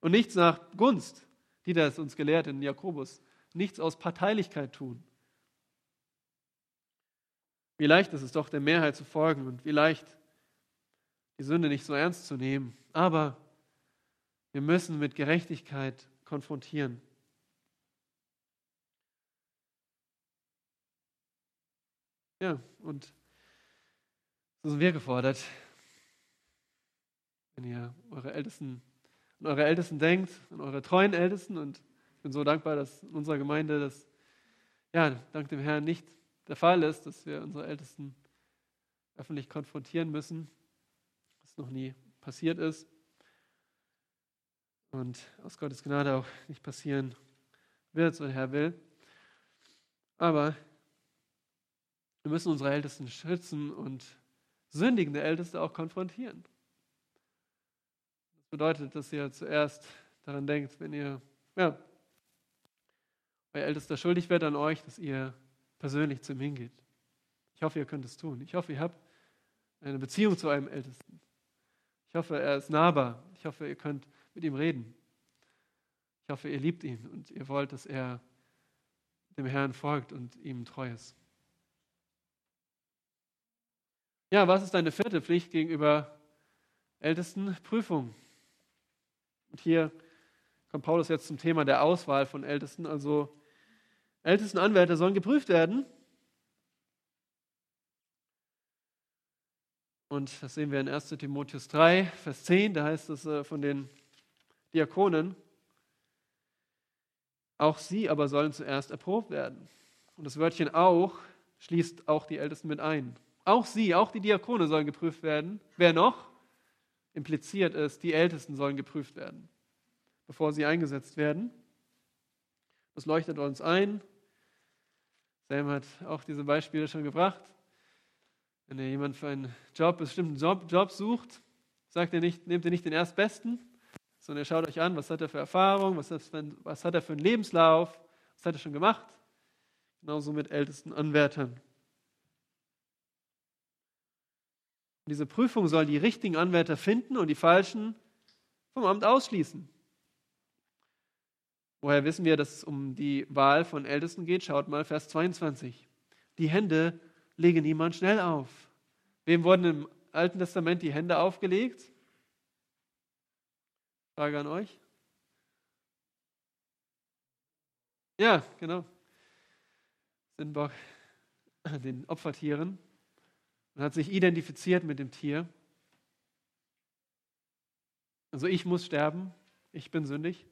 und nichts nach Gunst, die das uns gelehrt in Jakobus. Nichts aus Parteilichkeit tun. Wie leicht ist es doch, der Mehrheit zu folgen und wie leicht die Sünde nicht so ernst zu nehmen. Aber wir müssen mit Gerechtigkeit konfrontieren. Ja, und so sind wir gefordert. Wenn ihr eure Ältesten, an eure Ältesten denkt, an eure treuen Ältesten, und ich bin so dankbar, dass in unserer Gemeinde das, ja, dank dem Herrn nicht der Fall ist, dass wir unsere Ältesten öffentlich konfrontieren müssen noch nie passiert ist und aus Gottes Gnade auch nicht passieren wird, so der Herr will. Aber wir müssen unsere Ältesten schützen und sündigende Älteste auch konfrontieren. Das bedeutet, dass ihr zuerst daran denkt, wenn ihr, ja, euer Ältester schuldig wird an euch, dass ihr persönlich zu ihm hingeht. Ich hoffe, ihr könnt es tun. Ich hoffe, ihr habt eine Beziehung zu eurem Ältesten. Ich hoffe, er ist nahbar. Ich hoffe, ihr könnt mit ihm reden. Ich hoffe, ihr liebt ihn und ihr wollt, dass er dem Herrn folgt und ihm treu ist. Ja, was ist deine vierte Pflicht gegenüber ältesten Prüfung? Und hier kommt Paulus jetzt zum Thema der Auswahl von Ältesten. Also ältesten Anwärter sollen geprüft werden Und das sehen wir in 1 Timotheus 3, Vers 10, da heißt es äh, von den Diakonen, auch sie aber sollen zuerst erprobt werden. Und das Wörtchen auch schließt auch die Ältesten mit ein. Auch sie, auch die Diakone sollen geprüft werden. Wer noch? Impliziert ist, die Ältesten sollen geprüft werden, bevor sie eingesetzt werden. Das leuchtet uns ein. Sam hat auch diese Beispiele schon gebracht. Wenn ihr jemand für einen Job, bestimmten Job, Job sucht, sagt er nicht, nehmt ihr nicht den Erstbesten, sondern ihr schaut euch an, was hat er für Erfahrung, was, was hat er für einen Lebenslauf, was hat er schon gemacht. Genauso mit ältesten Anwärtern. diese Prüfung soll die richtigen Anwärter finden und die falschen vom Amt ausschließen. Woher wissen wir, dass es um die Wahl von Ältesten geht? Schaut mal Vers 22. Die Hände lege niemand schnell auf. Wem wurden im Alten Testament die Hände aufgelegt? Frage an euch. Ja, genau. Sinnbock, den Opfertieren. Man hat sich identifiziert mit dem Tier. Also ich muss sterben, ich bin sündig.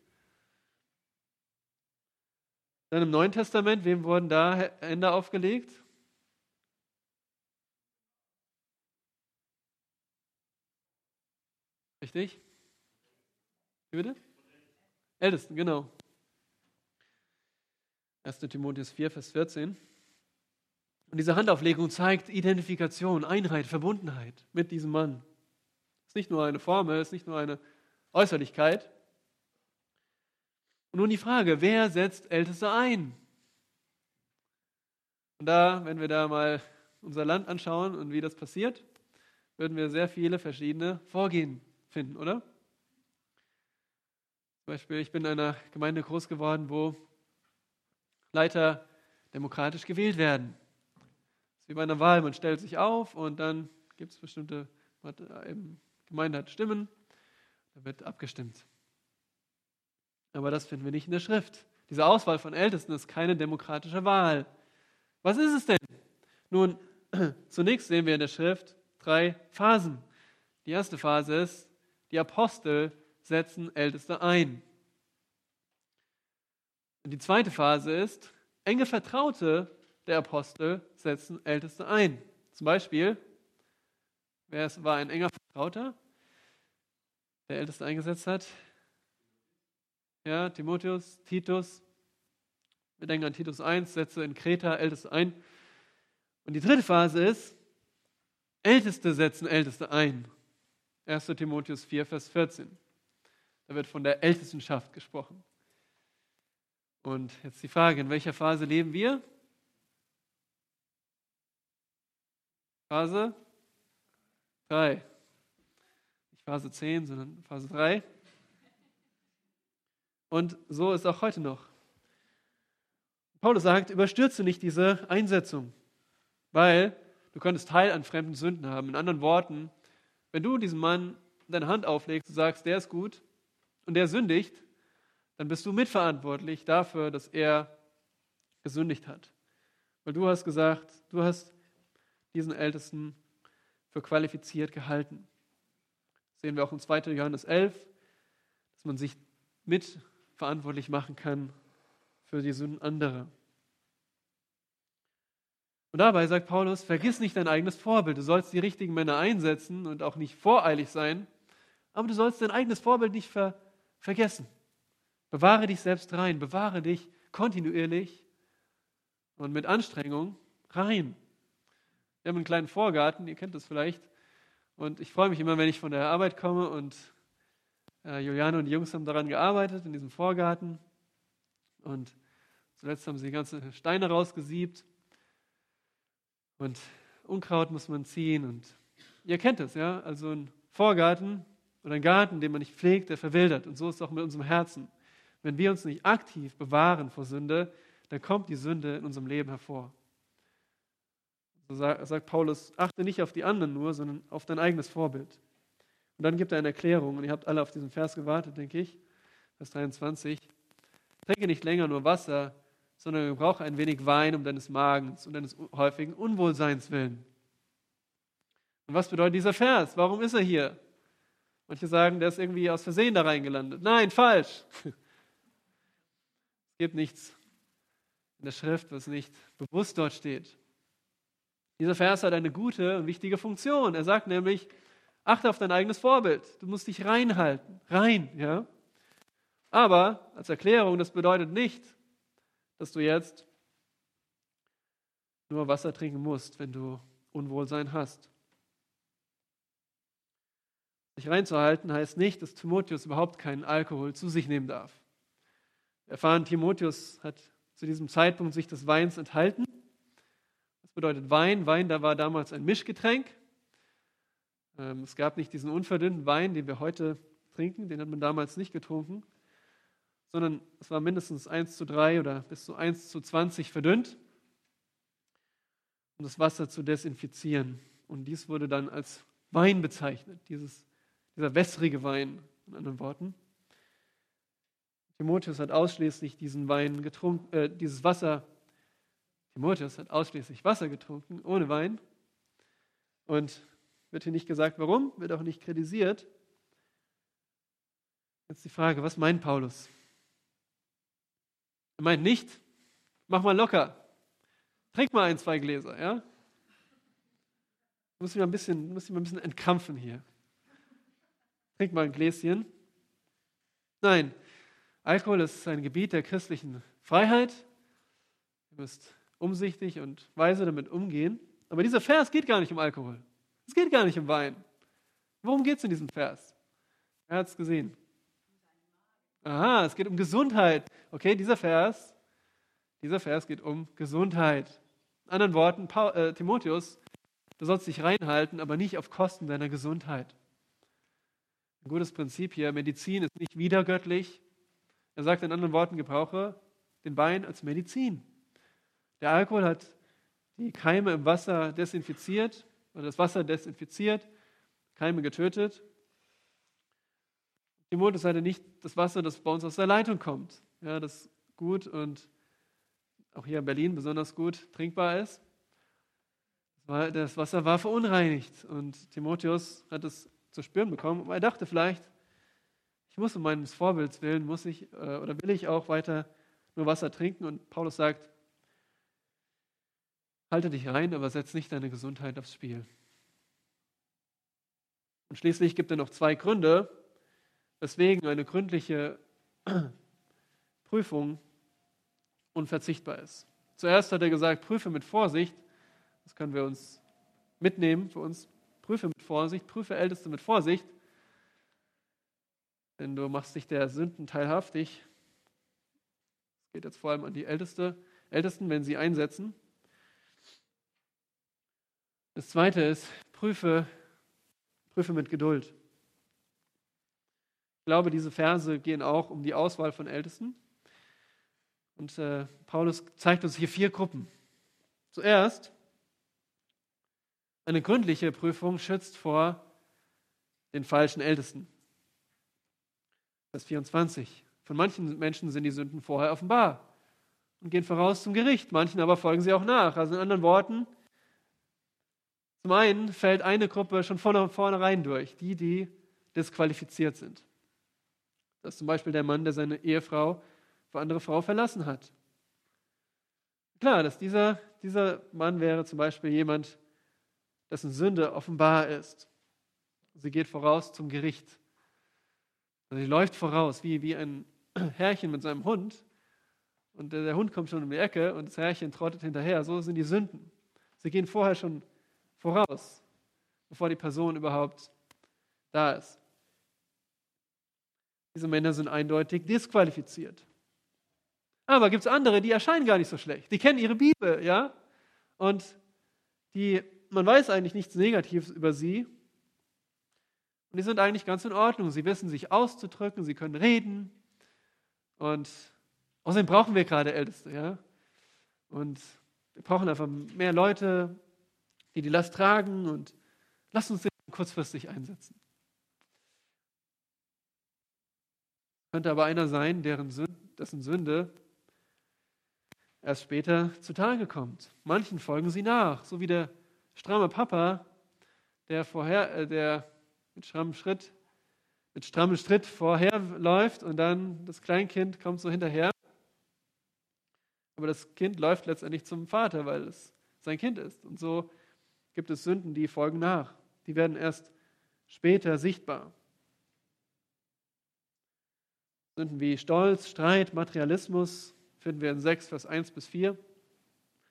Dann im Neuen Testament, wem wurden da Hände aufgelegt? Richtig? Wie bitte? Ältesten, genau. 1. Timotheus 4, Vers 14. Und diese Handauflegung zeigt Identifikation, Einheit, Verbundenheit mit diesem Mann. Es ist nicht nur eine Formel, es ist nicht nur eine Äußerlichkeit. Und nun die Frage, wer setzt Älteste ein? Und da, wenn wir da mal unser Land anschauen und wie das passiert, würden wir sehr viele verschiedene Vorgehen finden, oder? Zum Beispiel, ich bin in einer Gemeinde groß geworden, wo Leiter demokratisch gewählt werden. Das ist wie bei einer Wahl, man stellt sich auf und dann gibt es bestimmte, die Gemeinde hat Stimmen, da wird abgestimmt. Aber das finden wir nicht in der Schrift. Diese Auswahl von Ältesten ist keine demokratische Wahl. Was ist es denn? Nun, zunächst sehen wir in der Schrift drei Phasen. Die erste Phase ist, die Apostel setzen Älteste ein. Und die zweite Phase ist, enge Vertraute der Apostel setzen Älteste ein. Zum Beispiel, wer war ein enger Vertrauter, der Älteste eingesetzt hat? Ja, Timotheus, Titus. Wir denken an Titus 1, setze in Kreta Älteste ein. Und die dritte Phase ist, Älteste setzen Älteste ein. 1. Timotheus 4, Vers 14. Da wird von der Ältestenschaft gesprochen. Und jetzt die Frage, in welcher Phase leben wir? Phase 3. Nicht Phase 10, sondern Phase 3. Und so ist auch heute noch. Paulus sagt, überstürze nicht diese Einsetzung, weil du könntest Teil an fremden Sünden haben. In anderen Worten, wenn du diesem Mann deine Hand auflegst und sagst, der ist gut und der sündigt, dann bist du mitverantwortlich dafür, dass er gesündigt hat. Weil du hast gesagt, du hast diesen Ältesten für qualifiziert gehalten. Das sehen wir auch in 2. Johannes 11, dass man sich mitverantwortlich machen kann für die Sünden anderer. Und dabei sagt Paulus, vergiss nicht dein eigenes Vorbild. Du sollst die richtigen Männer einsetzen und auch nicht voreilig sein, aber du sollst dein eigenes Vorbild nicht ver vergessen. Bewahre dich selbst rein, bewahre dich kontinuierlich und mit Anstrengung rein. Wir haben einen kleinen Vorgarten, ihr kennt das vielleicht. Und ich freue mich immer, wenn ich von der Arbeit komme und äh, Juliane und die Jungs haben daran gearbeitet, in diesem Vorgarten. Und zuletzt haben sie die ganzen Steine rausgesiebt. Und Unkraut muss man ziehen. Und ihr kennt das, ja? Also ein Vorgarten oder ein Garten, den man nicht pflegt, der verwildert. Und so ist es auch mit unserem Herzen. Wenn wir uns nicht aktiv bewahren vor Sünde, dann kommt die Sünde in unserem Leben hervor. So sagt Paulus, achte nicht auf die anderen nur, sondern auf dein eigenes Vorbild. Und dann gibt er eine Erklärung, und ihr habt alle auf diesen Vers gewartet, denke ich, Vers 23. Trinke nicht länger nur Wasser, sondern brauche ein wenig Wein um deines Magens und deines häufigen Unwohlseins willen. Und was bedeutet dieser Vers? Warum ist er hier? Manche sagen, der ist irgendwie aus Versehen da reingelandet. Nein, falsch. Es gibt nichts in der Schrift, was nicht bewusst dort steht. Dieser Vers hat eine gute und wichtige Funktion. Er sagt nämlich, achte auf dein eigenes Vorbild. Du musst dich reinhalten. Rein, ja. Aber als Erklärung, das bedeutet nicht, dass du jetzt nur Wasser trinken musst, wenn du Unwohlsein hast. sich reinzuhalten, heißt nicht, dass Timotheus überhaupt keinen Alkohol zu sich nehmen darf. Erfahren, Timotheus hat zu diesem Zeitpunkt sich des Weins enthalten. Das bedeutet Wein. Wein, da war damals ein Mischgetränk. Ähm, es gab nicht diesen unverdünnten Wein, den wir heute trinken, den hat man damals nicht getrunken, sondern es war mindestens 1 zu 3 oder bis zu 1 zu 20 verdünnt, um das Wasser zu desinfizieren. Und dies wurde dann als Wein bezeichnet, dieses, dieser wässrige Wein, in anderen Worten. Timotheus hat ausschließlich diesen Wein getrunken, äh, dieses Wasser, Timotheus hat ausschließlich Wasser getrunken, ohne Wein. Und wird hier nicht gesagt, warum, wird auch nicht kritisiert. Jetzt die Frage, was meint Paulus? Er meint nicht, mach mal locker, trink mal ein, zwei Gläser, ja? Muss ich mal ein bisschen, muss ich mal ein bisschen entkrampfen hier. Trink mal ein Gläschen. Nein, Alkohol ist ein Gebiet der christlichen Freiheit. Ihr müsst umsichtig und weise damit umgehen. Aber dieser Vers geht gar nicht um Alkohol. Es geht gar nicht um Wein. Worum geht es in diesem Vers? Er hat es gesehen. Aha, es geht um Gesundheit. Okay, dieser Vers, dieser Vers geht um Gesundheit. In anderen Worten, Paul, äh, Timotheus, du sollst dich reinhalten, aber nicht auf Kosten deiner Gesundheit. Ein gutes Prinzip hier, Medizin ist nicht wiedergöttlich. Er sagt in anderen Worten, gebrauche den Wein als Medizin. Der Alkohol hat die Keime im Wasser desinfiziert oder das Wasser desinfiziert, Keime getötet. Timotheus hatte nicht das Wasser, das bei uns aus der Leitung kommt, ja, das gut und auch hier in Berlin besonders gut trinkbar ist. Das Wasser war verunreinigt und Timotheus hat es zu spüren bekommen. Aber er dachte vielleicht, ich muss um meines Vorbilds willen, muss ich äh, oder will ich auch weiter nur Wasser trinken. Und Paulus sagt, halte dich rein, aber setz nicht deine Gesundheit aufs Spiel. Und schließlich gibt er noch zwei Gründe, weswegen eine gründliche Prüfung unverzichtbar ist. Zuerst hat er gesagt, prüfe mit Vorsicht, das können wir uns mitnehmen für uns, prüfe mit Vorsicht, prüfe Älteste mit Vorsicht, denn du machst dich der Sünden teilhaftig. Das geht jetzt vor allem an die Älteste, Ältesten, wenn sie einsetzen. Das zweite ist, prüfe, prüfe mit Geduld. Ich glaube, diese Verse gehen auch um die Auswahl von Ältesten. Und äh, Paulus zeigt uns hier vier Gruppen. Zuerst, eine gründliche Prüfung schützt vor den falschen Ältesten. Vers 24. Von manchen Menschen sind die Sünden vorher offenbar und gehen voraus zum Gericht, manchen aber folgen sie auch nach. Also in anderen Worten, zum einen fällt eine Gruppe schon von vornherein durch, die, die disqualifiziert sind. Das ist zum Beispiel der Mann, der seine Ehefrau für andere Frau verlassen hat. Klar, dass dieser, dieser Mann wäre zum Beispiel jemand, dessen Sünde offenbar ist. Sie geht voraus zum Gericht. Also sie läuft voraus, wie, wie ein Herrchen mit seinem Hund. Und der, der Hund kommt schon um die Ecke und das Herrchen trottet hinterher. So sind die Sünden. Sie gehen vorher schon voraus, bevor die Person überhaupt da ist. Diese Männer sind eindeutig disqualifiziert. Aber gibt es andere, die erscheinen gar nicht so schlecht. Die kennen ihre Bibel, ja? Und die, man weiß eigentlich nichts Negatives über sie. Und die sind eigentlich ganz in Ordnung. Sie wissen sich auszudrücken, sie können reden. Und außerdem brauchen wir gerade Älteste, ja? Und wir brauchen einfach mehr Leute, die die Last tragen und lasst uns den kurzfristig einsetzen. Könnte aber einer sein, deren Sünde, dessen Sünde erst später zutage kommt. Manchen folgen sie nach, so wie der stramme Papa, der vorher, äh, der mit strammem Schritt, mit strammem Schritt vorherläuft und dann das Kleinkind kommt so hinterher. Aber das Kind läuft letztendlich zum Vater, weil es sein Kind ist. Und so gibt es Sünden, die folgen nach. Die werden erst später sichtbar. Sünden wie Stolz, Streit, Materialismus finden wir in 6, Vers 1 bis 4.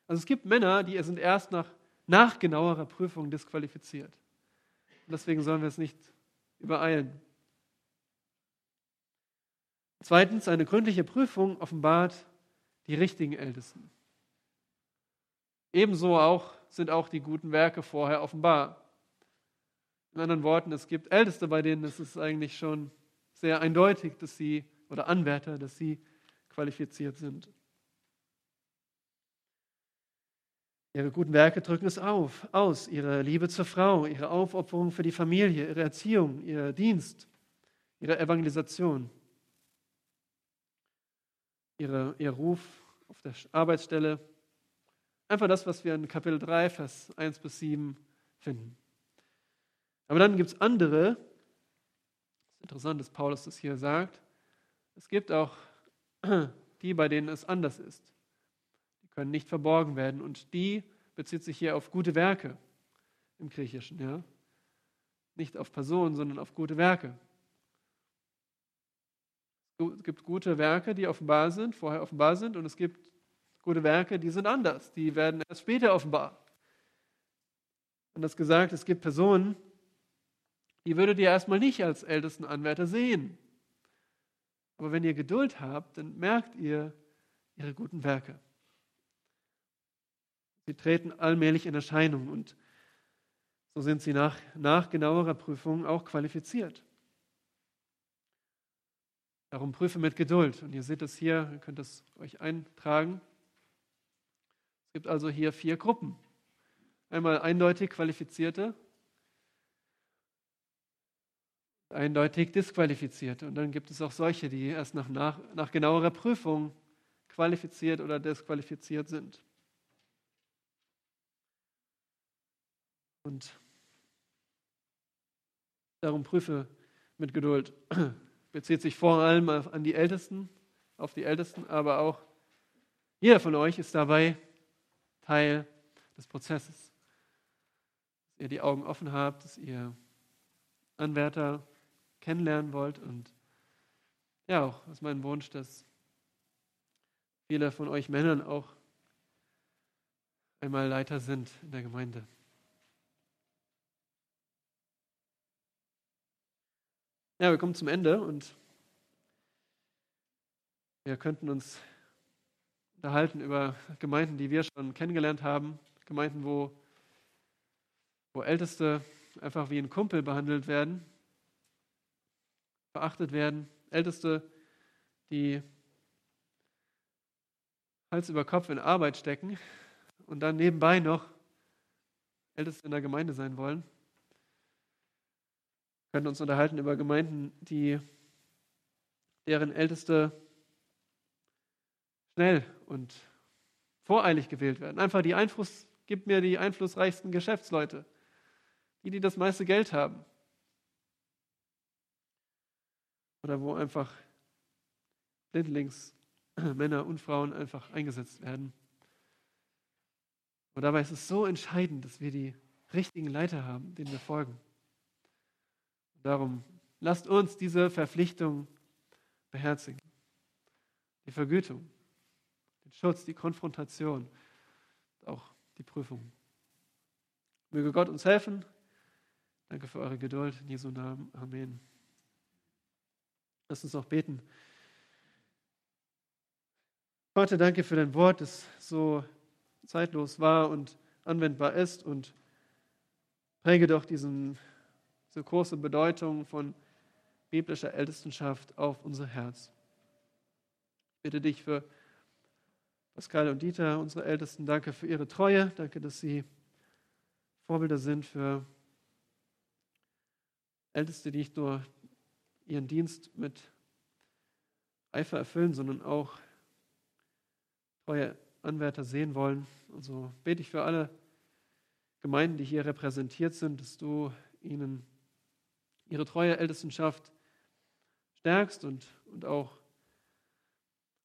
Also es gibt Männer, die sind erst nach, nach genauerer Prüfung disqualifiziert. Und deswegen sollen wir es nicht übereilen. Zweitens, eine gründliche Prüfung offenbart die richtigen Ältesten. Ebenso auch sind auch die guten Werke vorher offenbar. In anderen Worten, es gibt Älteste, bei denen ist es eigentlich schon sehr eindeutig, dass sie, oder Anwärter, dass sie qualifiziert sind. Ihre guten Werke drücken es auf, aus, ihre Liebe zur Frau, ihre Aufopferung für die Familie, ihre Erziehung, ihr Dienst, ihre Evangelisation, ihre, ihr Ruf auf der Arbeitsstelle. Einfach das, was wir in Kapitel 3, Vers 1 bis 7 finden. Aber dann gibt es andere, es ist interessant, dass Paulus das hier sagt, es gibt auch die, bei denen es anders ist können nicht verborgen werden. Und die bezieht sich hier auf gute Werke im Griechischen. Ja? Nicht auf Personen, sondern auf gute Werke. Es gibt gute Werke, die offenbar sind, vorher offenbar sind, und es gibt gute Werke, die sind anders. Die werden erst später offenbar. Und das gesagt, es gibt Personen, die würdet ihr erstmal nicht als ältesten Anwärter sehen. Aber wenn ihr Geduld habt, dann merkt ihr ihre guten Werke. Sie treten allmählich in Erscheinung und so sind sie nach, nach genauerer Prüfung auch qualifiziert. Darum prüfe mit Geduld. Und ihr seht es hier, ihr könnt es euch eintragen. Es gibt also hier vier Gruppen. Einmal eindeutig Qualifizierte, eindeutig Disqualifizierte. Und dann gibt es auch solche, die erst nach, nach, nach genauerer Prüfung qualifiziert oder disqualifiziert sind. Und darum prüfe mit Geduld. Bezieht sich vor allem an die Ältesten, auf die Ältesten, aber auch jeder von euch ist dabei Teil des Prozesses. Dass ihr die Augen offen habt, dass ihr Anwärter kennenlernen wollt. Und ja, auch ist mein Wunsch, dass viele von euch Männern auch einmal Leiter sind in der Gemeinde. Ja, wir kommen zum Ende und wir könnten uns unterhalten über Gemeinden, die wir schon kennengelernt haben, Gemeinden, wo, wo Älteste einfach wie ein Kumpel behandelt werden, verachtet werden, Älteste, die Hals über Kopf in Arbeit stecken und dann nebenbei noch Älteste in der Gemeinde sein wollen. Wir können uns unterhalten über Gemeinden, die deren Älteste schnell und voreilig gewählt werden. Einfach die Einfluss, gib mir die einflussreichsten Geschäftsleute, die, die das meiste Geld haben. Oder wo einfach blindlings Männer und Frauen einfach eingesetzt werden. Und dabei ist es so entscheidend, dass wir die richtigen Leiter haben, denen wir folgen. Darum lasst uns diese Verpflichtung beherzigen. Die Vergütung, den Schutz, die Konfrontation, auch die Prüfung. Möge Gott uns helfen. Danke für eure Geduld. In Jesu Namen. Amen. Lasst uns auch beten. Vater, danke für dein Wort, das so zeitlos war und anwendbar ist und präge doch diesen diese große Bedeutung von biblischer Ältestenschaft auf unser Herz. Ich bitte dich für Pascal und Dieter, unsere Ältesten, danke für ihre Treue, danke, dass sie Vorbilder sind für Älteste, die nicht nur ihren Dienst mit Eifer erfüllen, sondern auch treue Anwärter sehen wollen. Und so bete ich für alle Gemeinden, die hier repräsentiert sind, dass du ihnen ihre treue Ältestenschaft stärkst und, und auch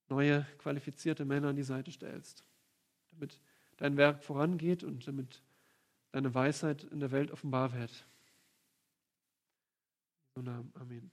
neue qualifizierte Männer an die Seite stellst, damit dein Werk vorangeht und damit deine Weisheit in der Welt offenbar wird. Amen.